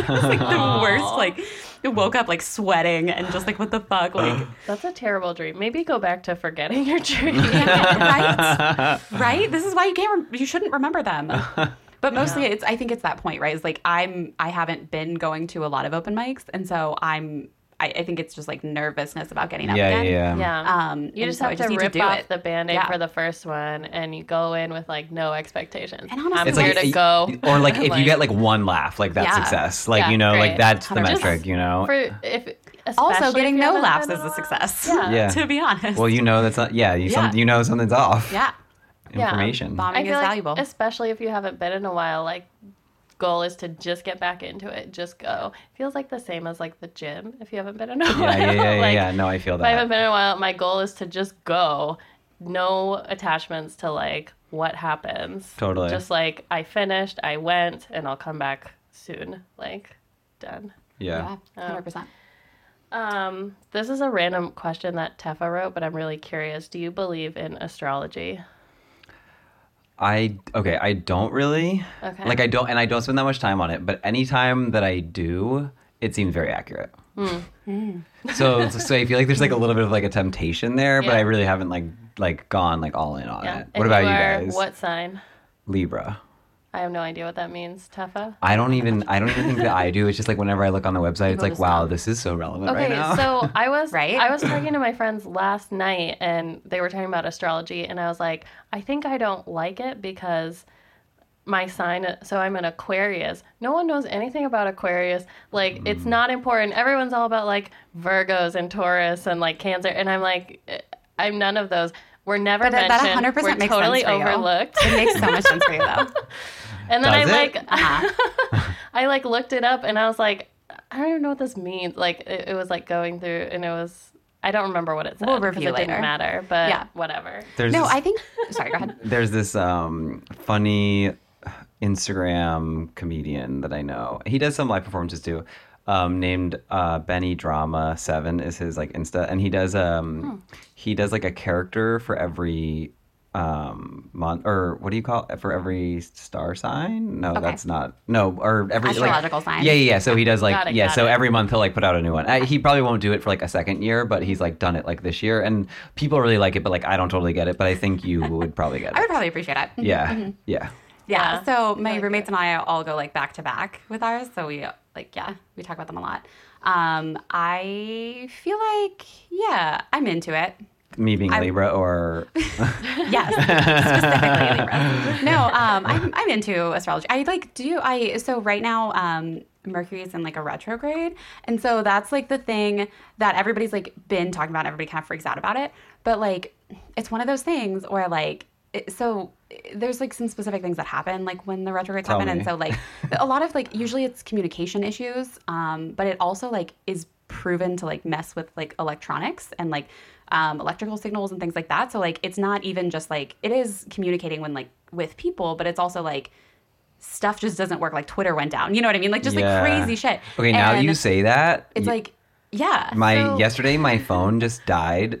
Speaker 2: it was like the worst. Like, I [laughs] woke up like sweating and just like, "What the fuck?" [sighs] Like,
Speaker 1: that's a terrible dream. Maybe go back to forgetting your [laughs] dream.
Speaker 2: right? right? This is why you can't. Rem- you shouldn't remember them. [laughs] But mostly, it's. I think it's that point, right? It's like I'm. I haven't been going to a lot of open mics, and so I'm. I, I think it's just like nervousness about getting up
Speaker 3: yeah,
Speaker 2: again.
Speaker 3: yeah,
Speaker 1: Yeah.
Speaker 2: Um,
Speaker 1: you
Speaker 2: and
Speaker 1: just
Speaker 2: so I
Speaker 1: have
Speaker 2: just
Speaker 1: to
Speaker 2: need to
Speaker 1: rip
Speaker 2: do
Speaker 1: off
Speaker 2: it.
Speaker 1: the band-aid
Speaker 2: Yeah.
Speaker 1: for the first one and you go in with like no expectations.
Speaker 2: And honestly,
Speaker 1: I'm
Speaker 3: It's
Speaker 1: here
Speaker 3: like
Speaker 1: to go. [laughs]
Speaker 3: or like [laughs] if you get like one laugh, like that's
Speaker 2: Yeah.
Speaker 3: success. Like
Speaker 1: Yeah,
Speaker 3: you know, like that's the
Speaker 2: 100%.
Speaker 3: metric. You know.
Speaker 1: for if
Speaker 2: Also, getting no
Speaker 1: haven't
Speaker 2: laughs is a success.
Speaker 1: Yeah.
Speaker 3: Yeah. [laughs]
Speaker 2: to be honest.
Speaker 3: well, you know that's not. Yeah, you
Speaker 2: Yeah.
Speaker 3: some you know something's off.
Speaker 2: yeah.
Speaker 1: Yeah.
Speaker 3: Information.
Speaker 1: I
Speaker 2: Bombing is
Speaker 1: like,
Speaker 2: valuable.
Speaker 1: especially if you haven't been in a while. Like, goal is to just get back into it. Just go. Feels like the same as like the gym. If you haven't been in a while,
Speaker 3: Yeah, yeah, yeah, yeah,
Speaker 1: like,
Speaker 3: yeah. No, I feel that.
Speaker 1: If I haven't been in a while, my goal is to just go. No attachments to like what happens.
Speaker 3: Totally.
Speaker 1: Just like I finished, I went, and I'll come back soon. Like, done.
Speaker 3: Yeah.
Speaker 2: Yeah, hundred percent.
Speaker 1: Um, this is a random question that Tefa wrote, but I'm really curious. Do you believe in astrology?
Speaker 3: I okay. I don't really.
Speaker 1: Okay.
Speaker 3: Like I don't, and I don't spend that much time on it. But anytime that I do, it seems very accurate.
Speaker 1: Hmm.
Speaker 3: So, so I feel like there's like a little bit of like a temptation there, but I really haven't like like gone like all in on
Speaker 1: Yeah.
Speaker 3: it. What about you,
Speaker 1: are
Speaker 3: guys?
Speaker 1: What sign?
Speaker 3: Libra.
Speaker 1: I have no idea what that means. Tefa.
Speaker 3: I don't even I don't even think that I do. It's just like whenever I look on the website, it's like,
Speaker 1: to
Speaker 3: wow,
Speaker 1: STEM.
Speaker 3: this is so relevant
Speaker 1: Okay,
Speaker 3: right now.
Speaker 1: so [laughs] I was
Speaker 2: Right?
Speaker 1: I was talking to my friends last night, and they were talking about astrology, and I was like, I think I don't like it because my sign. So I'm an Aquarius. No one knows anything about Aquarius. Like
Speaker 3: Mm.
Speaker 1: it's not important. Everyone's all about like Virgos and Taurus and like Cancer, and I'm like, eh, I'm none of those. We're never
Speaker 2: But that, that
Speaker 1: mentioned.
Speaker 2: 100%
Speaker 1: We're
Speaker 2: makes
Speaker 1: totally
Speaker 2: sense for you.
Speaker 1: overlooked.
Speaker 2: It makes so much sense for you, though. [laughs]
Speaker 1: And then
Speaker 3: Does
Speaker 1: I
Speaker 3: it?
Speaker 1: like. [laughs] I like looked it up and I was like, I don't even know what this means. Like it, it was like going through and it was I don't remember what it said.
Speaker 2: We'll
Speaker 1: 'cause
Speaker 2: review
Speaker 1: it
Speaker 2: later.
Speaker 1: didn't matter, but
Speaker 2: Yeah.
Speaker 1: whatever.
Speaker 3: There's
Speaker 2: No,
Speaker 3: this,
Speaker 2: I think. Sorry, go ahead. [laughs]
Speaker 3: there's this um, funny Instagram comedian that I know. He does some live performances too. Um, named uh, Benny Drama Seven is his like Insta, and he does um,
Speaker 2: Hmm.
Speaker 3: he does like a character for every um month or what do you call it for every star sign no
Speaker 2: Okay.
Speaker 3: that's not no or every like-
Speaker 2: Astrological sign.
Speaker 3: yeah yeah yeah so he does like
Speaker 1: it,
Speaker 3: yeah so
Speaker 1: it.
Speaker 3: every month he'll like put out a new one uh, he probably won't do it for like a second year but he's like done it like this year and people really like it but like i don't totally get it but i think you would probably get it [laughs]
Speaker 2: I would probably appreciate it.
Speaker 3: yeah
Speaker 2: Mm-hmm.
Speaker 3: yeah
Speaker 2: Yeah.
Speaker 1: Yeah.
Speaker 2: So my
Speaker 1: like
Speaker 2: roommates and I all go like back to back with ours. So we like yeah, we talk about them a lot. Um, I feel like yeah, I'm into it.
Speaker 3: Me being libra or [laughs]
Speaker 2: Yes, specifically Libra. [laughs] No, um, I'm I'm into astrology. I like do I so right now um Mercury is in like a retrograde, and so that's like the thing that everybody's like been talking about. Everybody kind of freaks out about it, but like it's one of those things where like it, so there's like some specific things that happen like when the retrogrades
Speaker 3: Tell
Speaker 2: happen, and so like [laughs] a lot of like usually it's communication issues, um, but it also like is proven to like mess with like electronics and like um, electrical signals and things like that. So like it's not even just like it is communicating when like with people, but it's also like stuff just doesn't work. Like Twitter went down. You know what I mean? Like just
Speaker 3: Yeah.
Speaker 2: like crazy shit.
Speaker 3: okay now
Speaker 2: And
Speaker 3: you say that
Speaker 2: it's
Speaker 3: y-
Speaker 2: like yeah.
Speaker 3: my
Speaker 2: so-
Speaker 3: yesterday my phone just died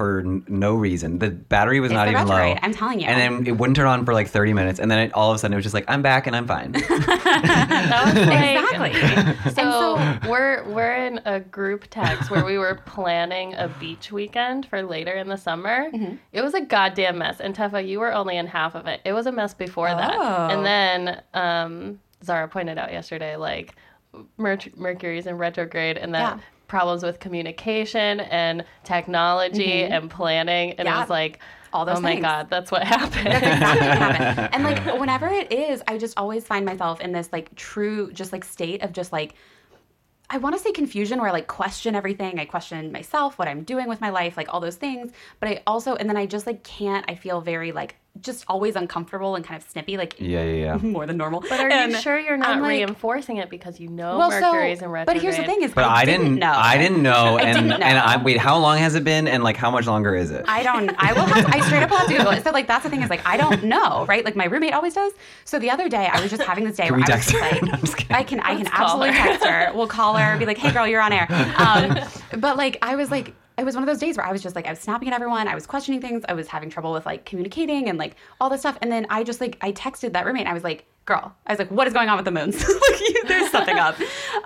Speaker 3: for n- no reason the battery was
Speaker 2: It's
Speaker 3: not
Speaker 2: the
Speaker 3: even low
Speaker 2: retrograde, I'm telling you.
Speaker 3: and then it wouldn't turn on for like 30 minutes and then it, all of a sudden it was just like i'm back and i'm fine [laughs]
Speaker 1: That was
Speaker 2: exactly. [laughs]
Speaker 1: So,
Speaker 2: And
Speaker 1: we're we're in a group text where we were planning a beach weekend for later in the summer.
Speaker 2: Mm-hmm.
Speaker 1: It was a goddamn mess. And Tefa, you were only in half of it. It was a mess before that.
Speaker 2: Oh.
Speaker 1: And then um, Zara pointed out yesterday, like Mer- Mercury's in retrograde, and that
Speaker 2: Yeah.
Speaker 1: Problems with communication and technology and planning. And it
Speaker 2: Mm-hmm.
Speaker 1: Was like,
Speaker 2: All those
Speaker 1: oh my god, that's what happened.
Speaker 2: exactly what happened. And like [laughs] whenever it is, I just always find myself in this like true, just like state of just like I want to say confusion where I like question everything. I question myself, what I'm doing with my life, like all those things. But I also, and then I just like can't. I feel very like just always uncomfortable and kind of snippy, like
Speaker 3: yeah yeah yeah [laughs]
Speaker 2: more than normal.
Speaker 1: But are
Speaker 2: And
Speaker 1: you sure you're not
Speaker 2: like,
Speaker 1: reinforcing it because you know
Speaker 2: Well,
Speaker 1: Mercury's
Speaker 2: so,
Speaker 1: in retrograde?
Speaker 2: but here's the thing: is
Speaker 3: but I, didn't,
Speaker 2: know.
Speaker 3: I didn't know, [laughs]
Speaker 2: I
Speaker 3: and
Speaker 2: didn't know.
Speaker 3: and I wait. How long has it been, and like how much longer is it?
Speaker 2: I don't. I will. Have to, I straight up will have to Google it. So like that's the thing is like I don't know, right? Like my roommate always does. So the other day I was just having this day
Speaker 3: Can
Speaker 2: where
Speaker 3: we
Speaker 2: I was
Speaker 3: text her?
Speaker 2: like, [laughs]
Speaker 3: I'm just kidding.
Speaker 2: I can I can
Speaker 1: Let's call
Speaker 2: absolutely
Speaker 1: her.
Speaker 2: text her. We'll call her, be like, hey girl, you're on air. Um, but like I was like. It was one of those days where I was just like I was snapping at everyone. I was questioning things. I was having trouble with like communicating and like all this stuff. And then I just like I texted that roommate. And I was like, "Girl," I was like, "What is going on with the moons? [laughs] like, [laughs] there's something up."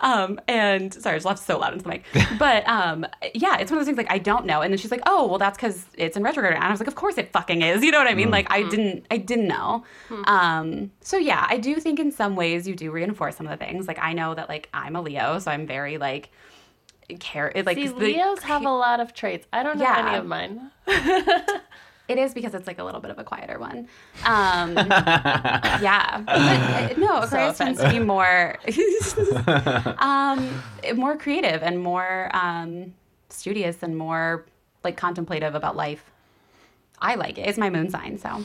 Speaker 2: Um, and sorry, I just laughed so loud into the mic. [laughs] But um, yeah, it's one of those things like I don't know. And then she's like, "Oh, well, that's because it's in retrograde." And I was like, "Of course it fucking is." You know what I mean? Like I didn't, I didn't know. Um, so yeah, I do think in some ways you do reinforce some of the things. Like I know that like I'm a Leo, so I'm very like care. it, Like
Speaker 1: See,
Speaker 2: the-
Speaker 1: Leos have a lot of traits. I don't know
Speaker 2: Yeah.
Speaker 1: any of mine. [laughs]
Speaker 2: It is because it's like a little bit of a quieter one. Um, [laughs] yeah. But, uh, no, Aquarius tends to be more, [laughs] um, more creative and more um, studious and more like contemplative about life. I like it. It's my moon sign, so.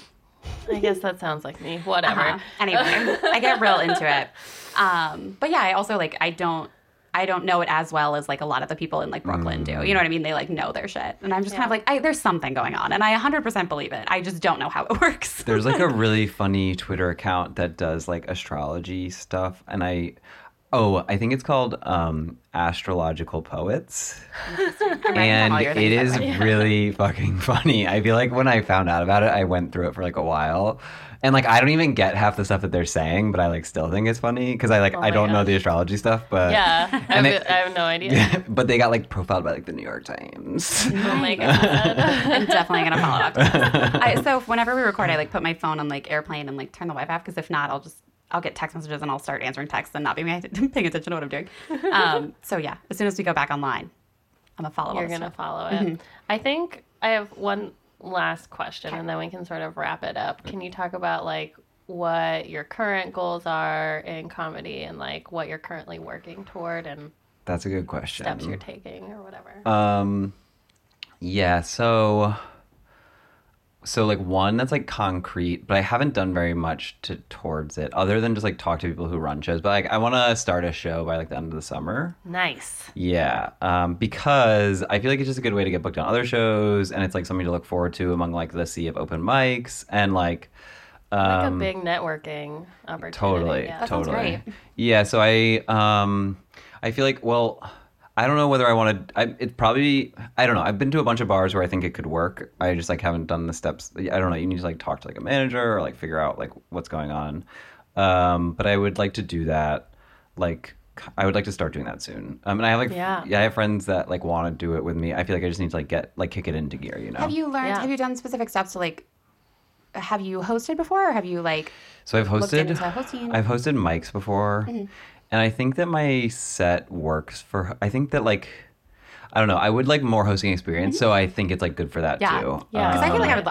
Speaker 1: I guess that sounds like me. Whatever.
Speaker 2: Uh-huh. Anyway, I get real into it. Um, but yeah, I also like I don't I don't know it as well as like a lot of the people in like Brooklyn do. You know what I mean? They like know their shit, and I'm just kind of like, I, there's something going on, and I 100% believe it. I just don't know how it [laughs] works.
Speaker 3: There's like a [laughs] really funny Twitter account that does like astrology stuff, and I, Oh, I think it's called um, Astrological Poets.
Speaker 2: I'm writing down
Speaker 3: and
Speaker 2: it is your
Speaker 3: it
Speaker 2: things,
Speaker 3: is
Speaker 2: by the way.
Speaker 3: really fucking funny. I feel like when I found out about it, I went through it for like a while. And like I don't even get half the stuff that they're saying, but I like still think it's funny because I like
Speaker 1: Oh
Speaker 3: I don't know the astrology stuff, but
Speaker 1: Yeah, I, [laughs] have,
Speaker 3: it-
Speaker 1: I have no idea. [laughs]
Speaker 3: but they got like profiled by like the New York Times.
Speaker 1: Oh my [laughs] god.
Speaker 2: I'm definitely gonna follow up. I, so whenever we record, I like put my phone on like airplane and like turn the Wi-Fi off because if not, I'll just I'll get text messages and I'll start answering texts and not be paying paying attention to what I'm doing. Um, so yeah, as soon as we go back online, I'm gonna follow. all
Speaker 1: You're gonna
Speaker 2: stuff.
Speaker 1: follow it. I think I have one last question, and then we can sort of wrap it up. Can you talk about like what your current goals are in comedy, and like what you're currently working toward, and
Speaker 3: That's a good question.
Speaker 1: steps you're taking, or whatever?
Speaker 3: Um, yeah. So, so like one that's like concrete, but I haven't done very much to towards it, other than just like talk to people who run shows. But like, I want to start a show by like the end of the summer.
Speaker 1: nice.
Speaker 3: Yeah, um, because I feel like it's just a good way to get booked on other shows, and it's like something to look forward to among like the sea of open mics, and like,
Speaker 1: Like
Speaker 3: um,
Speaker 1: a big networking opportunity.
Speaker 3: totally
Speaker 1: yeah.
Speaker 2: That
Speaker 3: totally
Speaker 2: great.
Speaker 3: yeah so i um i feel like well i don't know whether i want to I, it probably i don't know i've been to a bunch of bars where i think it could work i just like haven't done the steps i don't know you need to like talk to like a manager or like figure out like what's going on um but i would like to do that like I would like to start doing that soon. Um, and I have like,
Speaker 1: Yeah.
Speaker 3: I have friends that like want to do it with me. I feel like I just need to like get like kick it into gear, you know.
Speaker 2: Have you learned?
Speaker 1: Yeah.
Speaker 2: Have you done specific steps to like? Have you hosted before, or have you like?
Speaker 3: So I've hosted
Speaker 2: into hosting?
Speaker 3: I've hosted mics before.
Speaker 2: Mm-hmm.
Speaker 3: And I think that my set works for I think that like I don't know, I would like more hosting experience, so I think it's like good for that
Speaker 2: Mm-hmm. Yeah,
Speaker 3: too.
Speaker 1: Yeah.
Speaker 2: Because I feel like I
Speaker 3: Um,
Speaker 2: would.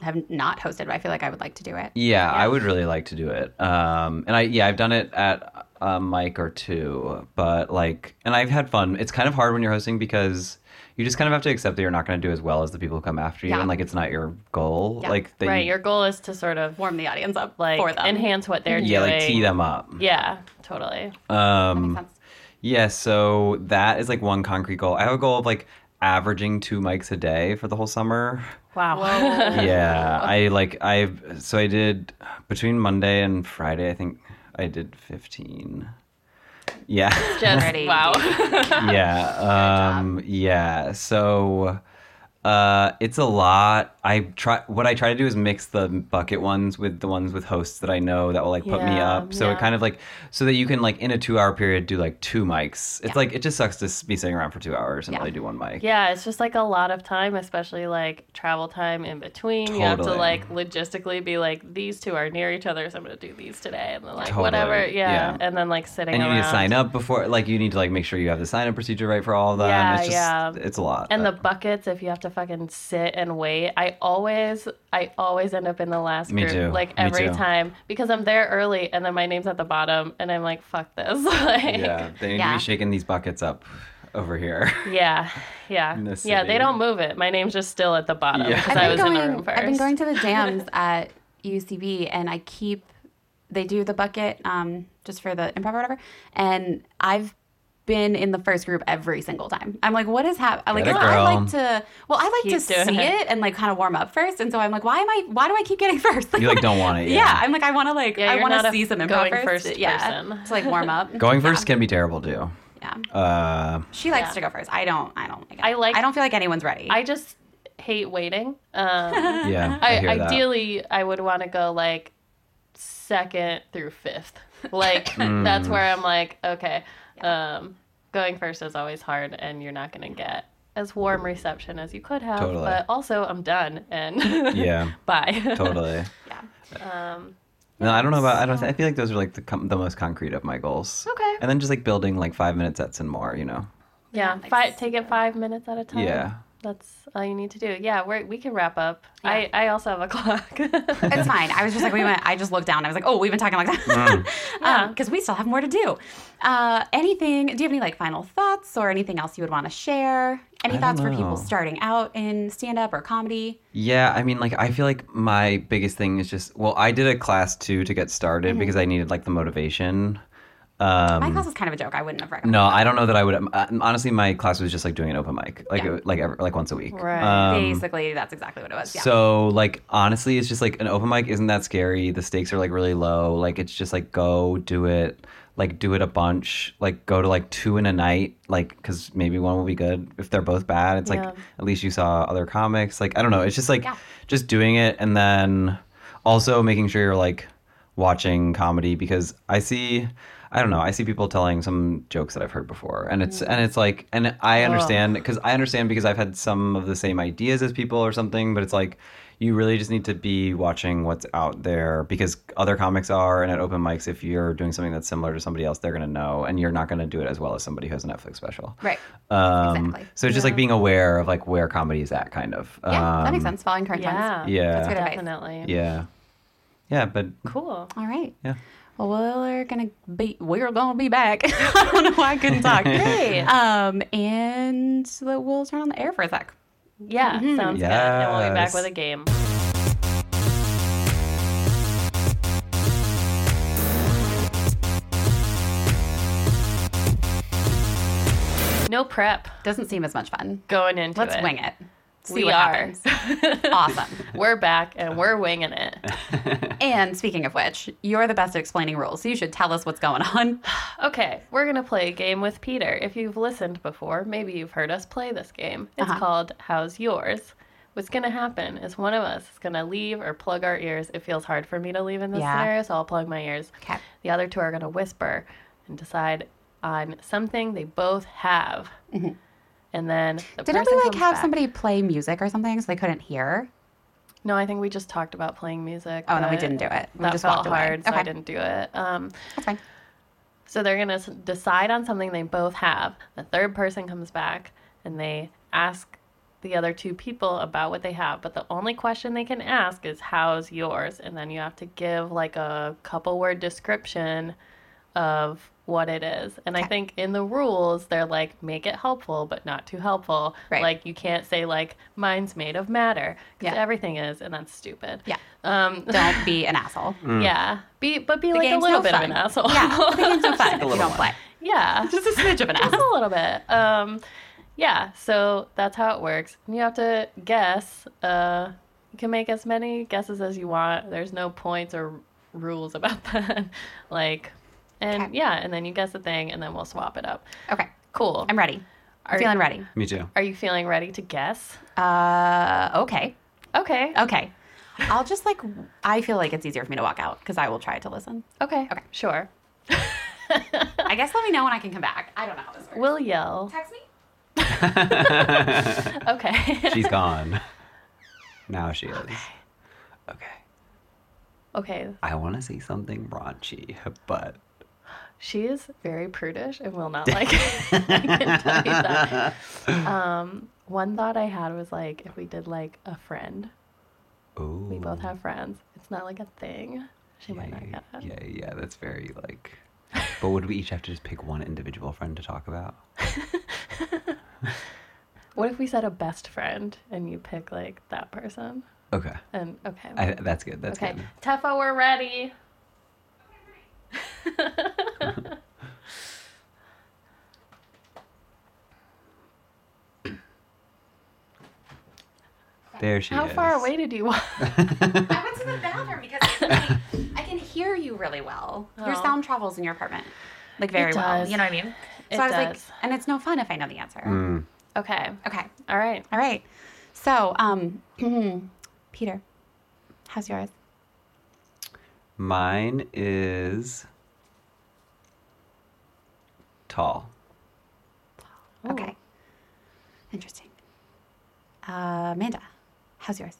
Speaker 2: I have not hosted, but I feel like I would like to do it.
Speaker 3: Yeah, I would really like to do it. Um, and I yeah, I've done it at a mic or two, but like, and I've had fun. It's kind of hard when you're hosting because you just kind of have to accept that you're not going to do as well as the people who come after you,
Speaker 2: Yeah.
Speaker 3: and like it's not your goal.
Speaker 2: Yeah.
Speaker 3: Like, that
Speaker 1: right.
Speaker 3: you-
Speaker 1: Your goal is to sort of
Speaker 2: Warm the audience up
Speaker 1: like
Speaker 2: for them.
Speaker 1: enhance what they're
Speaker 3: yeah,
Speaker 1: doing.
Speaker 3: Yeah, like tee them up.
Speaker 1: Yeah, totally.
Speaker 3: Um,
Speaker 2: Makes sense.
Speaker 3: Yeah, so that is like one concrete goal. I have a goal of like averaging two mics a day for the whole summer.
Speaker 1: Wow. [laughs]
Speaker 3: yeah, I like I've so I did between Monday and Friday. I think I did fifteen. Yeah,
Speaker 1: Just [laughs] wow. [laughs]
Speaker 3: yeah, um, yeah. So uh, it's a lot. I try. What I try to do is mix the bucket ones with the ones with hosts that I know that will like put me up. So
Speaker 1: yeah.
Speaker 3: it kind of like so that you can like in a two-hour period do like two mics. It's
Speaker 2: Yeah.
Speaker 3: like it just sucks to be sitting around for two hours and
Speaker 2: Yeah.
Speaker 3: only do one mic.
Speaker 1: Yeah, it's just like a lot of time, especially like travel time in between. You have to like logistically be like, these two are near each other, so I'm gonna do these today, and then like
Speaker 3: Totally,
Speaker 1: whatever, yeah.
Speaker 3: yeah.
Speaker 1: and then like sitting
Speaker 3: And you
Speaker 1: around.
Speaker 3: need to sign up before, like you need to like make sure you have the sign up procedure right for all of them.
Speaker 1: Yeah,
Speaker 3: it's just,
Speaker 1: yeah.
Speaker 3: it's a lot.
Speaker 1: And the buckets, if you have to fucking sit and wait, I always, I always end up in the last
Speaker 3: Me
Speaker 1: group,
Speaker 3: too,
Speaker 1: like
Speaker 3: me
Speaker 1: every
Speaker 3: too.
Speaker 1: time, because I'm there early, and then my name's at the bottom, and I'm like, fuck this, [laughs] like,
Speaker 3: yeah, they need to be shaking these buckets up over here. [laughs]
Speaker 1: yeah, yeah,
Speaker 3: the
Speaker 1: yeah. They don't move it. My name's just still at the bottom
Speaker 3: Yeah.
Speaker 1: because
Speaker 2: I've
Speaker 1: I
Speaker 2: been
Speaker 1: was
Speaker 2: going.
Speaker 1: in the room 1st
Speaker 2: I've been going to the [laughs] jams at UCB, and I keep. They do the bucket um, just for the improv or whatever, and I've been in the first group every single time. I'm like, what is happening? Like,
Speaker 3: Get it,
Speaker 2: I like to. Well, I like
Speaker 1: Keep
Speaker 2: to see
Speaker 1: it.
Speaker 2: it. and like kind of warm up first, and so I'm like, why am I? Why do I keep getting [laughs] first?
Speaker 3: You like don't want it.
Speaker 2: yeah.
Speaker 3: Yeah.
Speaker 2: I'm like, I want to like,
Speaker 1: Yeah,
Speaker 2: I want to see some improv
Speaker 1: going
Speaker 2: first.
Speaker 1: first
Speaker 2: yeah,
Speaker 1: person.
Speaker 2: to like warm up. [laughs]
Speaker 3: Going first
Speaker 2: Yeah.
Speaker 3: can be terrible too.
Speaker 2: Yeah.
Speaker 3: Uh,
Speaker 2: She likes
Speaker 1: Yeah.
Speaker 2: to go first. I don't. I don't like. It.
Speaker 1: I like-
Speaker 2: I don't feel like anyone's ready.
Speaker 1: I just hate waiting. Um, [laughs]
Speaker 3: yeah,
Speaker 1: I,
Speaker 3: I, hear that.
Speaker 1: ideally, I would want to go like second through fifth. Like
Speaker 3: Hmm.
Speaker 1: that's where I'm like, okay, um, going first is always hard, and you're not gonna get as warm reception as you could have.
Speaker 3: Totally.
Speaker 1: But also, I'm done, and [laughs]
Speaker 3: Yeah,
Speaker 1: bye.
Speaker 3: totally. [laughs]
Speaker 2: yeah.
Speaker 1: um,
Speaker 3: No, I don't know about. I don't. I feel like those are like the com- the most concrete of my goals.
Speaker 1: okay.
Speaker 3: And then just like building like five minute sets and more. You know.
Speaker 1: Yeah, five, take it five minutes at a time.
Speaker 3: Yeah.
Speaker 1: That's all you need to do. Yeah, we we can wrap up. I, I also have a [laughs] clock.
Speaker 2: It's fine. I was just like, we went. I just looked down. I was like, oh, we've been talking like that. [laughs]
Speaker 1: Yeah.
Speaker 2: because we still have more to do. Uh, anything? Do you have any like final thoughts or anything else you would want to share? Any
Speaker 3: I
Speaker 2: thoughts for people starting out in stand up or comedy?
Speaker 3: Yeah, I mean, like, I feel like my biggest thing is just, well, I did a class too to get started
Speaker 2: Mm-hmm.
Speaker 3: because I needed like the motivation. Um,
Speaker 2: My class was kind of a joke. I wouldn't have recommended.
Speaker 3: no, I don't know that I would. Uh, honestly, my class was just like doing an open mic, like
Speaker 2: Yeah.
Speaker 3: like every, like once a week.
Speaker 1: Right.
Speaker 3: Um,
Speaker 2: Basically, that's exactly what it was. Yeah.
Speaker 3: So like honestly, it's just like an open mic isn't that scary. The stakes are like really low. Like it's just like go do it. Like do it a bunch. Like go to like two in a night. Like because maybe one will be good. If they're both bad, it's like at least you saw other comics. Like I don't know. It's just like
Speaker 2: Yeah.
Speaker 3: just doing it and then also making sure you're like watching comedy because I see. I don't know. I see people telling some jokes that I've heard before, and it's and it's like, and I understand because I understand because I've had some of the same ideas as people or something, but it's like you really just need to be watching what's out there because other comics are, and at open mics, if you're doing something that's similar to somebody else, they're gonna know, and you're not gonna do it as well as somebody who has a Netflix special.
Speaker 2: right.
Speaker 3: Um,
Speaker 2: Exactly.
Speaker 3: So it's just like being aware of like where comedy is at, kind of.
Speaker 2: Yeah, that makes
Speaker 3: Um,
Speaker 2: sense. Following current
Speaker 1: Yeah.
Speaker 2: trends.
Speaker 3: Yeah.
Speaker 2: That's good advice.
Speaker 1: Definitely.
Speaker 3: Yeah. Yeah, but
Speaker 1: Cool.
Speaker 2: All right.
Speaker 3: yeah.
Speaker 2: Well, we're gonna be we're gonna be back. [laughs] I don't know why I couldn't talk. [laughs]
Speaker 1: Great.
Speaker 2: Um, and so we'll turn on the air for a sec.
Speaker 1: Yeah, sounds good. And we'll be back with a game. No prep
Speaker 2: Doesn't seem as much fun.
Speaker 1: going into
Speaker 2: Let's
Speaker 1: it.
Speaker 2: wing it. See
Speaker 1: We
Speaker 2: what
Speaker 1: are.
Speaker 2: happens. [laughs] awesome.
Speaker 1: We're back and we're winging it. [laughs]
Speaker 2: And speaking of which, you're the best at explaining rules, so you should tell us what's going on. [sighs]
Speaker 1: Okay, we're gonna play a game with Peter. If you've listened before, maybe you've heard us play this game. It's
Speaker 2: Uh-huh.
Speaker 1: called How's Yours? What's gonna happen is one of us is gonna leave or plug our ears. It feels hard for me to leave in this
Speaker 2: Yeah.
Speaker 1: scenario, so I'll plug my ears.
Speaker 2: Okay.
Speaker 1: The other two are gonna whisper and decide on something they both have. And then the
Speaker 2: Didn't
Speaker 1: person
Speaker 2: we like have
Speaker 1: back.
Speaker 2: somebody play music or something so they couldn't hear?
Speaker 1: No, I think we just talked about playing music.
Speaker 2: Oh, no, we didn't do it. We
Speaker 1: that
Speaker 2: just
Speaker 1: felt hard, so I didn't do it. Um,
Speaker 2: That's fine.
Speaker 1: So they're going to decide on something they both have. The third person comes back and they ask the other two people about what they have. But the only question they can ask is, How's yours? And then you have to give like a couple word description of what it is. And I think in the rules, they're like, make it helpful, but not too helpful.
Speaker 2: Right.
Speaker 1: Like, you can't say, like, mine's made of matter, because
Speaker 2: Yeah.
Speaker 1: everything is, and that's stupid.
Speaker 2: Yeah.
Speaker 1: Um,
Speaker 2: Don't be [laughs] an asshole.
Speaker 1: yeah. Be, but be
Speaker 2: The
Speaker 1: like a little
Speaker 2: no
Speaker 1: bit
Speaker 2: fun.
Speaker 1: of an asshole.
Speaker 2: Yeah, the [laughs] game's no fun if you don't
Speaker 3: one.
Speaker 2: play.
Speaker 1: yeah. [laughs]
Speaker 2: Just a smidge of an asshole.
Speaker 1: Just a little bit. Um, yeah, so that's how it works. And you have to guess. Uh, you can make as many guesses as you want. There's no points or rules about that. like, and
Speaker 2: Okay.
Speaker 1: yeah, and then you guess the thing, and then we'll swap it up.
Speaker 2: Okay.
Speaker 1: Cool.
Speaker 2: I'm ready. I'm
Speaker 1: Are-
Speaker 2: feeling ready.
Speaker 3: Me too.
Speaker 1: Are you feeling ready to guess?
Speaker 2: Uh, okay.
Speaker 1: Okay.
Speaker 2: Okay. I'll just like, I feel like it's easier for me to walk out because I will try to listen.
Speaker 1: Okay.
Speaker 2: Okay.
Speaker 1: Sure.
Speaker 2: I guess let me know when I can come back. I don't know how this works.
Speaker 1: We'll yell.
Speaker 2: text me. [laughs]
Speaker 1: Okay. [laughs]
Speaker 3: She's gone. Now she is. Okay.
Speaker 1: okay.
Speaker 3: I want to say something raunchy, but
Speaker 1: She is very prudish and will not like it. [laughs] I can tell you that. Um, one thought I had was like if we did like a friend.
Speaker 3: ooh,
Speaker 1: We both have friends. It's not like a thing. She might not
Speaker 3: yeah,
Speaker 1: get it.
Speaker 3: yeah, yeah, that's very like. But would we each have to just pick one individual friend to talk about? [laughs]
Speaker 1: What if we said a best friend and you pick like that person?
Speaker 3: Okay,
Speaker 1: And okay.
Speaker 3: I, that's good. That's
Speaker 1: okay.
Speaker 3: good.
Speaker 1: Teffa, we're ready.
Speaker 3: There she
Speaker 1: How
Speaker 3: is.
Speaker 1: How far away did you want? [laughs]
Speaker 2: I went to the bathroom because I, I can hear you really well. Your
Speaker 1: Oh.
Speaker 2: sound travels in your apartment like very well. You know what I mean?
Speaker 1: It
Speaker 2: so I was like,
Speaker 1: does.
Speaker 2: and it's no fun if I know the answer.
Speaker 3: Mm.
Speaker 1: okay.
Speaker 2: Okay.
Speaker 1: All right.
Speaker 2: All right. So, um, [clears throat] Peter, how's yours?
Speaker 3: Mine is tall.
Speaker 1: Ooh.
Speaker 2: Okay. Interesting. Uh, Amanda, how's yours?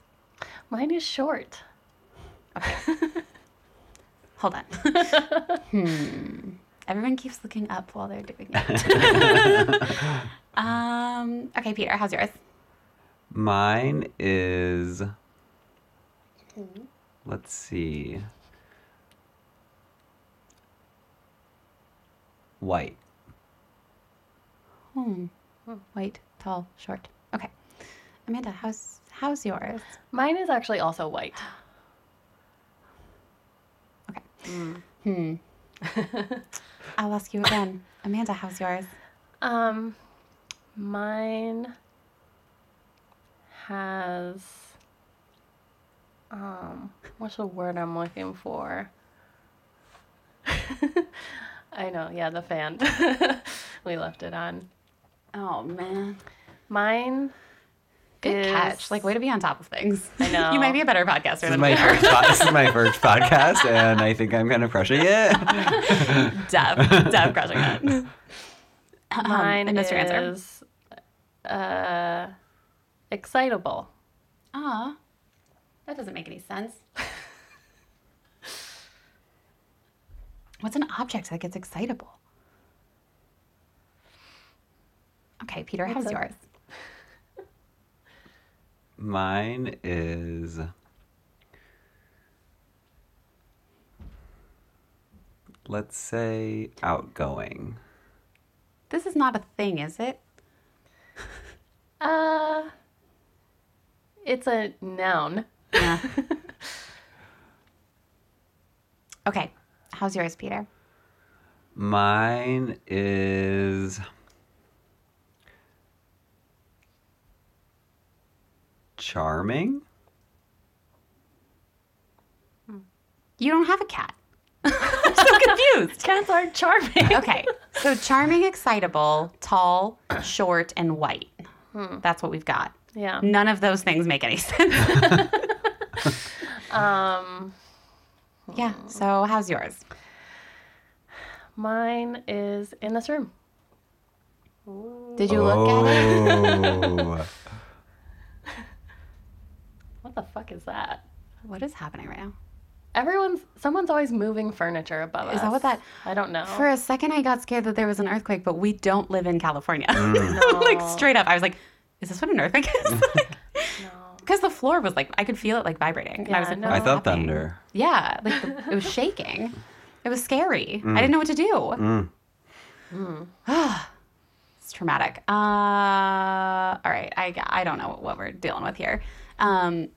Speaker 1: Mine is short.
Speaker 2: Okay. [laughs] Hold on. [laughs] hmm. Everyone keeps looking up while they're doing it. [laughs] um, okay, Peter, how's yours?
Speaker 3: Mine is. Let's see. White.
Speaker 2: Hmm. White, tall, short. Okay. Amanda, how's how's yours?
Speaker 1: Mine is actually also white. [gasps]
Speaker 2: Okay. Hmm. [laughs] I'll ask you again. Amanda, how's yours?
Speaker 1: Um, mine has um, what's the word I'm looking for? [laughs] [laughs] I know, yeah, the fan. [laughs] we left it on.
Speaker 2: Oh man.
Speaker 1: Mine
Speaker 2: Good
Speaker 1: is
Speaker 2: catch. Like way to be on top of things.
Speaker 1: I know. [laughs]
Speaker 2: you might be a better podcaster
Speaker 3: This is
Speaker 2: than
Speaker 3: my first. po- this is my first podcast, and I think I'm kind of crushing it. [laughs]
Speaker 2: Deb, Deb crushing it. Um,
Speaker 1: mine
Speaker 2: and Mr. Answer.
Speaker 1: is uh, excitable.
Speaker 2: Ah, that doesn't make any sense. What's an object that gets excitable? Okay, Peter, how's
Speaker 1: a-
Speaker 2: yours? [laughs]
Speaker 3: Mine is. Let's say outgoing.
Speaker 2: This is not a thing, is it? [laughs]
Speaker 1: Uh, it's a noun.
Speaker 2: Yeah. [laughs] okay, how's yours, Peter?
Speaker 3: Mine is. Charming?
Speaker 2: You don't have a cat. [laughs] I'm so [laughs] confused.
Speaker 1: Cats are charming.
Speaker 2: Okay, so charming, excitable, tall, short, and white. That's what we've got.
Speaker 1: Yeah.
Speaker 2: None of those things make any [laughs] sense.
Speaker 1: Um,
Speaker 2: yeah. So how's yours?
Speaker 1: mine is in this room.
Speaker 2: Did you look at it? [laughs]
Speaker 1: What the fuck is that?
Speaker 2: What is happening right now?
Speaker 1: Everyone's someone's always moving furniture above us.
Speaker 2: Is that what that-
Speaker 1: I don't know.
Speaker 2: For a second, I got scared that there was an earthquake, but we don't live in California. [laughs] Mm.
Speaker 1: No.
Speaker 2: like straight up, I was like, "Is this what an earthquake is?" [laughs]
Speaker 1: no.
Speaker 2: Because the floor was like, I could feel it like vibrating. and I was like,
Speaker 1: no.
Speaker 3: I thought
Speaker 2: happening?"
Speaker 3: thunder.
Speaker 2: Yeah, like the, it was shaking. It was scary. I didn't know what to do. [sighs] it's traumatic. Uh, all right, I I don't know what we're dealing with here. Um,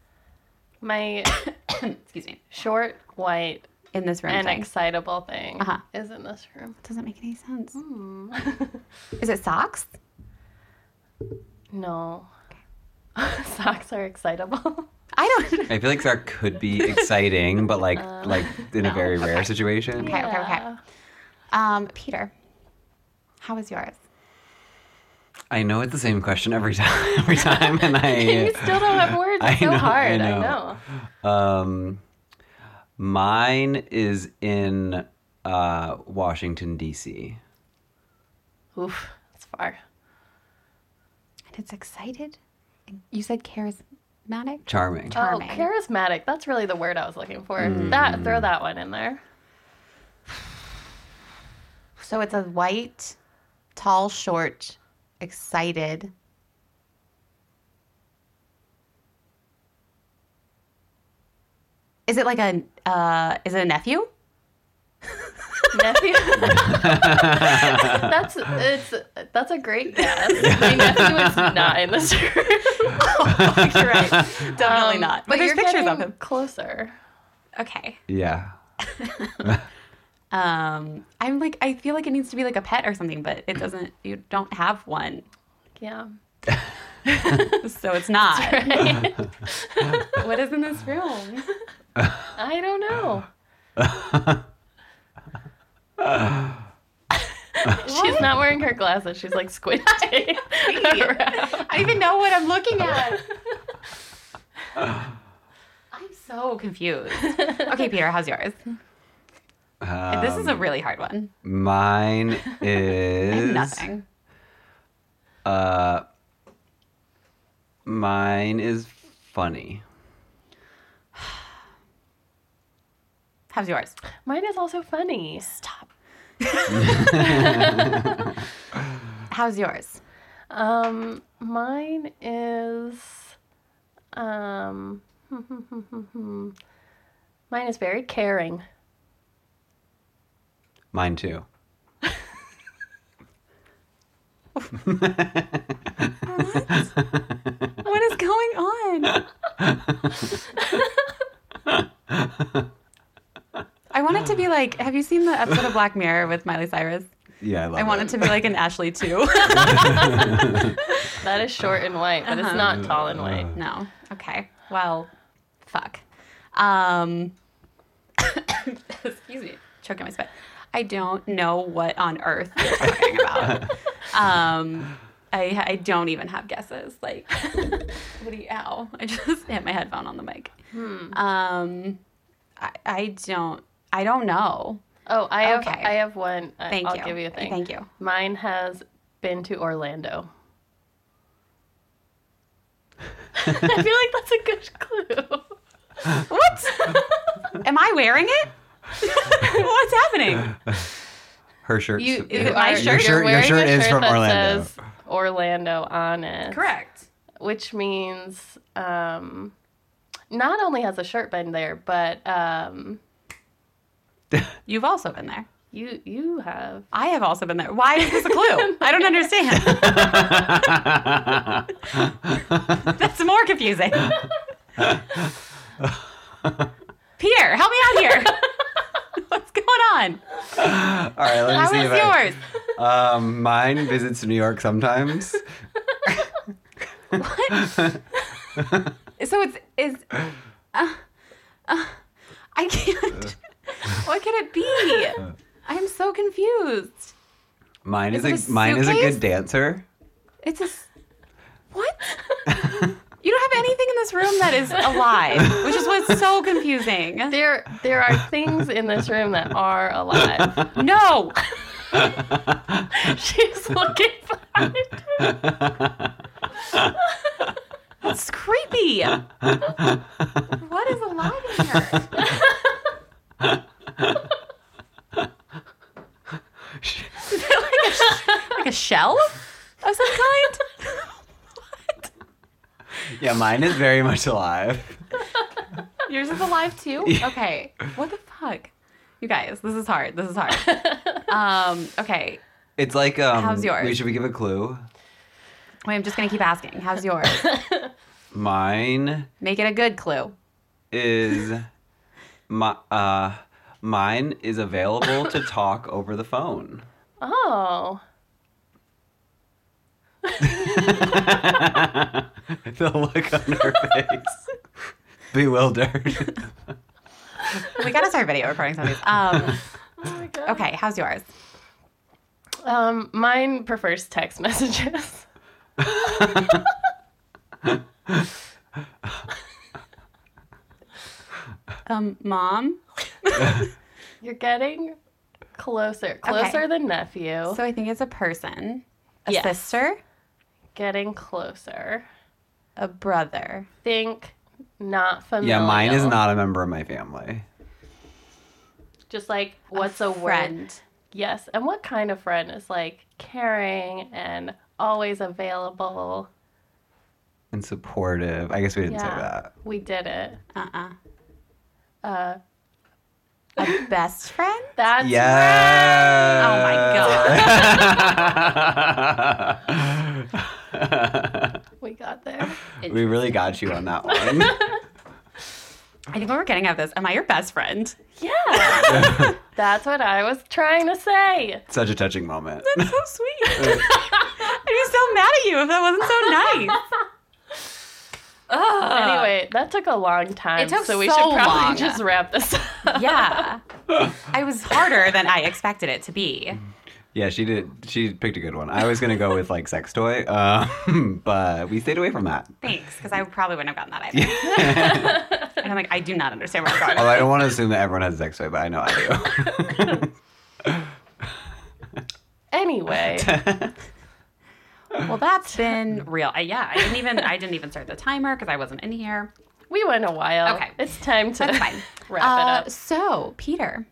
Speaker 1: My [coughs]
Speaker 2: excuse me.
Speaker 1: short, white,
Speaker 2: In this room,
Speaker 1: and
Speaker 2: thing.
Speaker 1: excitable thing
Speaker 2: Uh-huh.
Speaker 1: is in this room.
Speaker 2: doesn't make any sense.
Speaker 1: Hmm.
Speaker 2: Is it socks? [laughs]
Speaker 1: No. [laughs] Socks are excitable.
Speaker 2: I don't. [laughs]
Speaker 3: I feel like that could be exciting, but like [laughs] like in a very rare
Speaker 2: Okay.
Speaker 3: situation.
Speaker 2: Okay, okay, okay. Um, Peter, how was yours?
Speaker 3: I know it's the same question every time, every time, and
Speaker 1: you
Speaker 3: I.
Speaker 1: still don't have words.
Speaker 3: I
Speaker 1: It's so
Speaker 3: know, I
Speaker 1: hard. I
Speaker 3: know.
Speaker 1: know.
Speaker 3: Um, mine is in uh, Washington D.C.
Speaker 1: Oof, that's far.
Speaker 2: And it's excited. You said charismatic.
Speaker 3: Charming.
Speaker 2: Charming.
Speaker 1: Oh, charismatic. That's really the word I was looking for.
Speaker 3: Mm.
Speaker 1: That throw that one in there.
Speaker 2: So it's a white, tall, short, excited. Is it like a uh is it a nephew?
Speaker 1: Nephew. [laughs] that's it's that's a great [laughs] guess. My nephew is not in this room. [laughs]
Speaker 2: You're right. Definitely
Speaker 1: Um,
Speaker 2: not. But, there's
Speaker 1: you're
Speaker 2: pictures of him.
Speaker 1: Closer.
Speaker 2: Okay.
Speaker 3: Yeah.
Speaker 2: Um I'm like I feel like it needs to be like a pet or something, but it doesn't you don't have one.
Speaker 1: Yeah.
Speaker 2: So it's not.
Speaker 1: Right?
Speaker 2: what is in this room?
Speaker 1: I don't know. [laughs] She's not wearing her glasses. She's like squinting [laughs] [laughs] around.
Speaker 2: I don't even know what I'm looking at. I'm so confused. Okay, Peter, how's yours? this is a
Speaker 3: Um,
Speaker 2: really hard one.
Speaker 3: Mine is
Speaker 2: nothing.
Speaker 3: Uh, mine is funny. [sighs]
Speaker 2: How's yours?
Speaker 1: Mine is also funny.
Speaker 2: Stop. [laughs] how's yours?
Speaker 1: Um, mine is um [laughs] mine is very caring.
Speaker 3: Mine too. [laughs]
Speaker 2: What is going on? I want to to be like, have you seen the episode of Black Mirror with Miley Cyrus?
Speaker 3: Yeah, I love
Speaker 2: I want it to be like an Ashley [laughs] too.
Speaker 1: That is short and white, but it's not tall and white.
Speaker 2: no. Okay. Well, fuck. Um, [coughs] excuse me. Choking my spit. I don't know what on earth you're talking about. [laughs] um, I I don't even have guesses. Like, [laughs] what do you? Ow! I just hit my headphone on the mic. Hmm. Um, I I don't I don't know.
Speaker 1: Oh, I have
Speaker 2: Okay.
Speaker 1: I have one.
Speaker 2: Thank
Speaker 1: I'll
Speaker 2: you.
Speaker 1: give you a thing.
Speaker 2: Thank you.
Speaker 1: Mine has been to Orlando. [laughs] I feel like that's a good clue. [laughs]
Speaker 2: What? Am I wearing it? [laughs] What's happening?
Speaker 3: her shirt.
Speaker 2: You- is
Speaker 3: your,
Speaker 2: my
Speaker 1: Are-
Speaker 2: shirt?
Speaker 3: Your
Speaker 1: you're
Speaker 3: shirt, your shirt
Speaker 1: a
Speaker 3: is from
Speaker 1: that
Speaker 3: Orlando.
Speaker 1: says Orlando on it.
Speaker 2: Correct.
Speaker 1: Which means um, not only has a shirt been there, but um, [laughs]
Speaker 2: You've also been there.
Speaker 1: you you have.
Speaker 2: I have also been there. Why is this a clue? I don't understand. [laughs] That's more confusing. Peter, help me out here. [laughs] What's going on?
Speaker 3: All right, let me
Speaker 2: How
Speaker 3: see
Speaker 2: is
Speaker 3: if I- Um, mine visits New York sometimes. What?
Speaker 2: so it's is. Uh, uh, I can't. [laughs] What could it be? [laughs] I'm so confused.
Speaker 3: Mine
Speaker 2: Is
Speaker 3: is, a
Speaker 2: a
Speaker 3: mine is a good dancer.
Speaker 2: It's a [laughs] What? You don't have anything in this room that is alive, which is what's so confusing.
Speaker 1: There there are things in this room that are alive.
Speaker 2: No.
Speaker 1: She's looking behind her.
Speaker 2: It's creepy. what is alive in here? Is it like a, sh- like a shell of some kind? what? [laughs]
Speaker 3: Yeah, mine is very much alive. [laughs]
Speaker 2: Yours is alive too? Okay. What the fuck? You guys, this is hard. This is hard. Um, okay.
Speaker 3: It's like um.
Speaker 2: How's yours?
Speaker 3: We should we give a clue?
Speaker 2: Wait, I'm just gonna keep asking. How's yours? [laughs]
Speaker 3: Mine
Speaker 2: Make it a good clue.
Speaker 3: is my uh mine is available to [laughs] talk over the phone.
Speaker 1: Oh. [laughs]
Speaker 3: the look on her face. Bewildered.
Speaker 2: We gotta start video recording some of these. Um, [laughs]
Speaker 1: Oh my god.
Speaker 2: okay, how's yours?
Speaker 1: Um, mine prefers text messages.
Speaker 2: Um, mom. [laughs]
Speaker 1: You're getting closer, closer than nephew.
Speaker 2: So I think it's a person, a
Speaker 1: Yes.
Speaker 2: sister,
Speaker 1: getting closer.
Speaker 2: a brother.
Speaker 1: Think not familiar.
Speaker 3: yeah, mine is not a member of my family.
Speaker 1: Just like what's a, word?
Speaker 2: friend?
Speaker 1: Yes, and what kind of friend is like caring and always available?
Speaker 3: And supportive. I guess we didn't say that.
Speaker 1: we did it.
Speaker 2: Uh-uh.
Speaker 1: Uh,
Speaker 2: A best friend? [laughs]
Speaker 1: that's
Speaker 3: Yeah.
Speaker 2: Oh my
Speaker 3: god. [laughs]
Speaker 1: we got there.
Speaker 3: we really got you on that one. [laughs]
Speaker 2: I think what we're getting at this. Am I your best friend?
Speaker 1: Yeah, that's what I was trying to say.
Speaker 3: Such a touching moment.
Speaker 2: That's so sweet. I'd be so mad at you if that wasn't so nice. Ugh.
Speaker 1: Anyway, that took a long time,
Speaker 2: It took
Speaker 1: so we
Speaker 2: so
Speaker 1: should probably
Speaker 2: long.
Speaker 1: just wrap this up.
Speaker 2: Yeah. [laughs] I was harder than I expected it to be.
Speaker 3: Yeah, she did. She picked a good one. I was gonna go with like sex toy, [laughs] um, but we stayed away from that.
Speaker 2: Thanks, because I probably wouldn't have gotten that [laughs] either. and I'm like, I do not understand where you're going.
Speaker 3: Although I don't want to assume that everyone has a sex toy, but I know I do.
Speaker 1: Anyway,
Speaker 2: Well, that's [laughs] been real. I, yeah, I didn't even I didn't even start the timer because I wasn't in here.
Speaker 1: we went a while.
Speaker 2: Okay.
Speaker 1: It's time to
Speaker 2: fine. [laughs]
Speaker 1: wrap
Speaker 2: Uh,
Speaker 1: it up.
Speaker 2: So, Peter,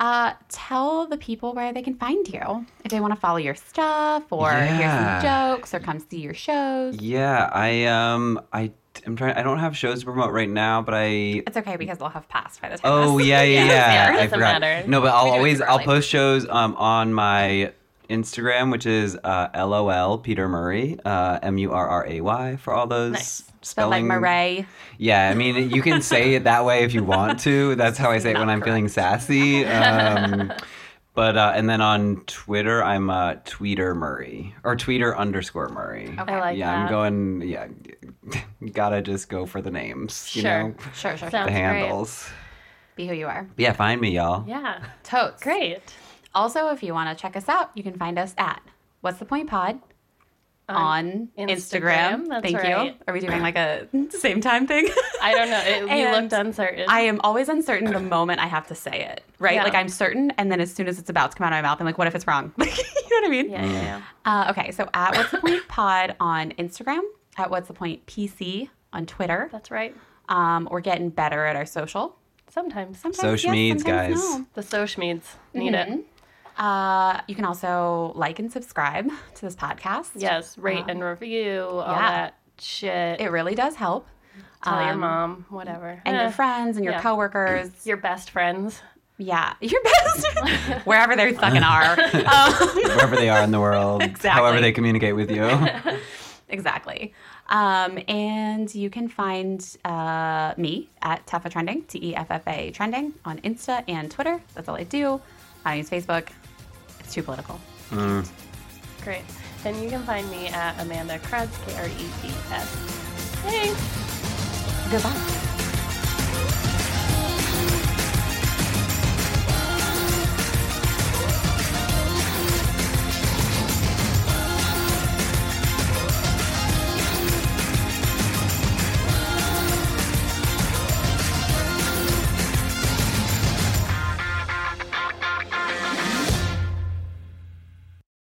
Speaker 2: uh, tell the people where they can find you if they want to follow your stuff or hear some jokes or come see your shows.
Speaker 3: yeah, I um, I I'm trying. I don't have shows to promote right now, but I
Speaker 2: It's okay because they'll have passed by the time.
Speaker 3: Oh
Speaker 2: this-
Speaker 3: yeah, [laughs] yeah,
Speaker 1: Yeah,
Speaker 3: yeah.
Speaker 1: it
Speaker 3: I
Speaker 1: doesn't
Speaker 3: forgot.
Speaker 1: matter.
Speaker 3: No, but I'll always I'll post shows um on my Instagram, which is uh, LOL Peter Murray, uh, M U R R A Y for all those
Speaker 1: Nice.
Speaker 2: Spelled like
Speaker 3: spelling.
Speaker 2: Murray.
Speaker 3: Yeah, I mean, you can say it that way if you want to. [laughs] That's how I say it when
Speaker 2: Not
Speaker 3: I'm feeling sassy. Um, [laughs] but uh, and then on Twitter, I'm uh, Tweeter Murray or Tweeter underscore Murray.
Speaker 2: Okay.
Speaker 1: I like
Speaker 3: yeah,
Speaker 1: that.
Speaker 3: I'm going. Yeah, [laughs] gotta just go for the names. You
Speaker 1: Sure.
Speaker 3: know,
Speaker 2: Sure, sure,
Speaker 1: Sounds
Speaker 2: sure.
Speaker 3: the
Speaker 1: great.
Speaker 3: handles.
Speaker 2: Be who you are.
Speaker 3: But yeah, find me, y'all.
Speaker 1: Yeah.
Speaker 2: Totes.
Speaker 1: Great.
Speaker 2: Also, if you want to check us out, you can find us at What's the Point Pod on,
Speaker 1: Instagram,
Speaker 2: Instagram.
Speaker 1: that's
Speaker 2: Thank you. Are we doing like a [laughs] same time thing?
Speaker 1: I don't know. It, you looked uncertain.
Speaker 2: I am always uncertain the moment I have to say it, right?
Speaker 1: Yeah.
Speaker 2: Like I'm certain, and then as soon as it's about to come out of my mouth, I'm like, what if it's wrong? [laughs] you know what I mean?
Speaker 1: yeah, yeah, yeah.
Speaker 2: Uh, okay, so at What's the Point Pod on Instagram, at What's the Point PC on Twitter.
Speaker 1: That's right.
Speaker 2: Um, we're getting better at our social.
Speaker 1: Sometimes.
Speaker 2: Sometimes
Speaker 3: Social
Speaker 2: yes,
Speaker 3: meds,
Speaker 2: sometimes
Speaker 3: guys.
Speaker 2: no.
Speaker 1: The social meds need
Speaker 2: Mm-hmm.
Speaker 1: it.
Speaker 2: Uh, you can also like and subscribe to this podcast.
Speaker 1: Yes, rate and review, all
Speaker 2: yeah.
Speaker 1: that shit.
Speaker 2: It really does help.
Speaker 1: Tell your
Speaker 2: um,
Speaker 1: mom, whatever.
Speaker 2: And
Speaker 1: Eh,
Speaker 2: your friends and your
Speaker 1: yeah.
Speaker 2: coworkers. [clears throat]
Speaker 1: Your best friends.
Speaker 2: Yeah, [laughs] your best. [laughs] Wherever they fucking are. [laughs] Um,
Speaker 3: Wherever they are in the world,
Speaker 2: Exactly.
Speaker 3: however they communicate with you.
Speaker 2: exactly. Um, and you can find uh, me at Teffa Trending, T E F F A Trending, on Insta and Twitter. That's all I do. I use Facebook. It's too political. Mm.
Speaker 1: Great. And you can find me at Amanda Kretz, K R E T S. Hey.
Speaker 2: Goodbye.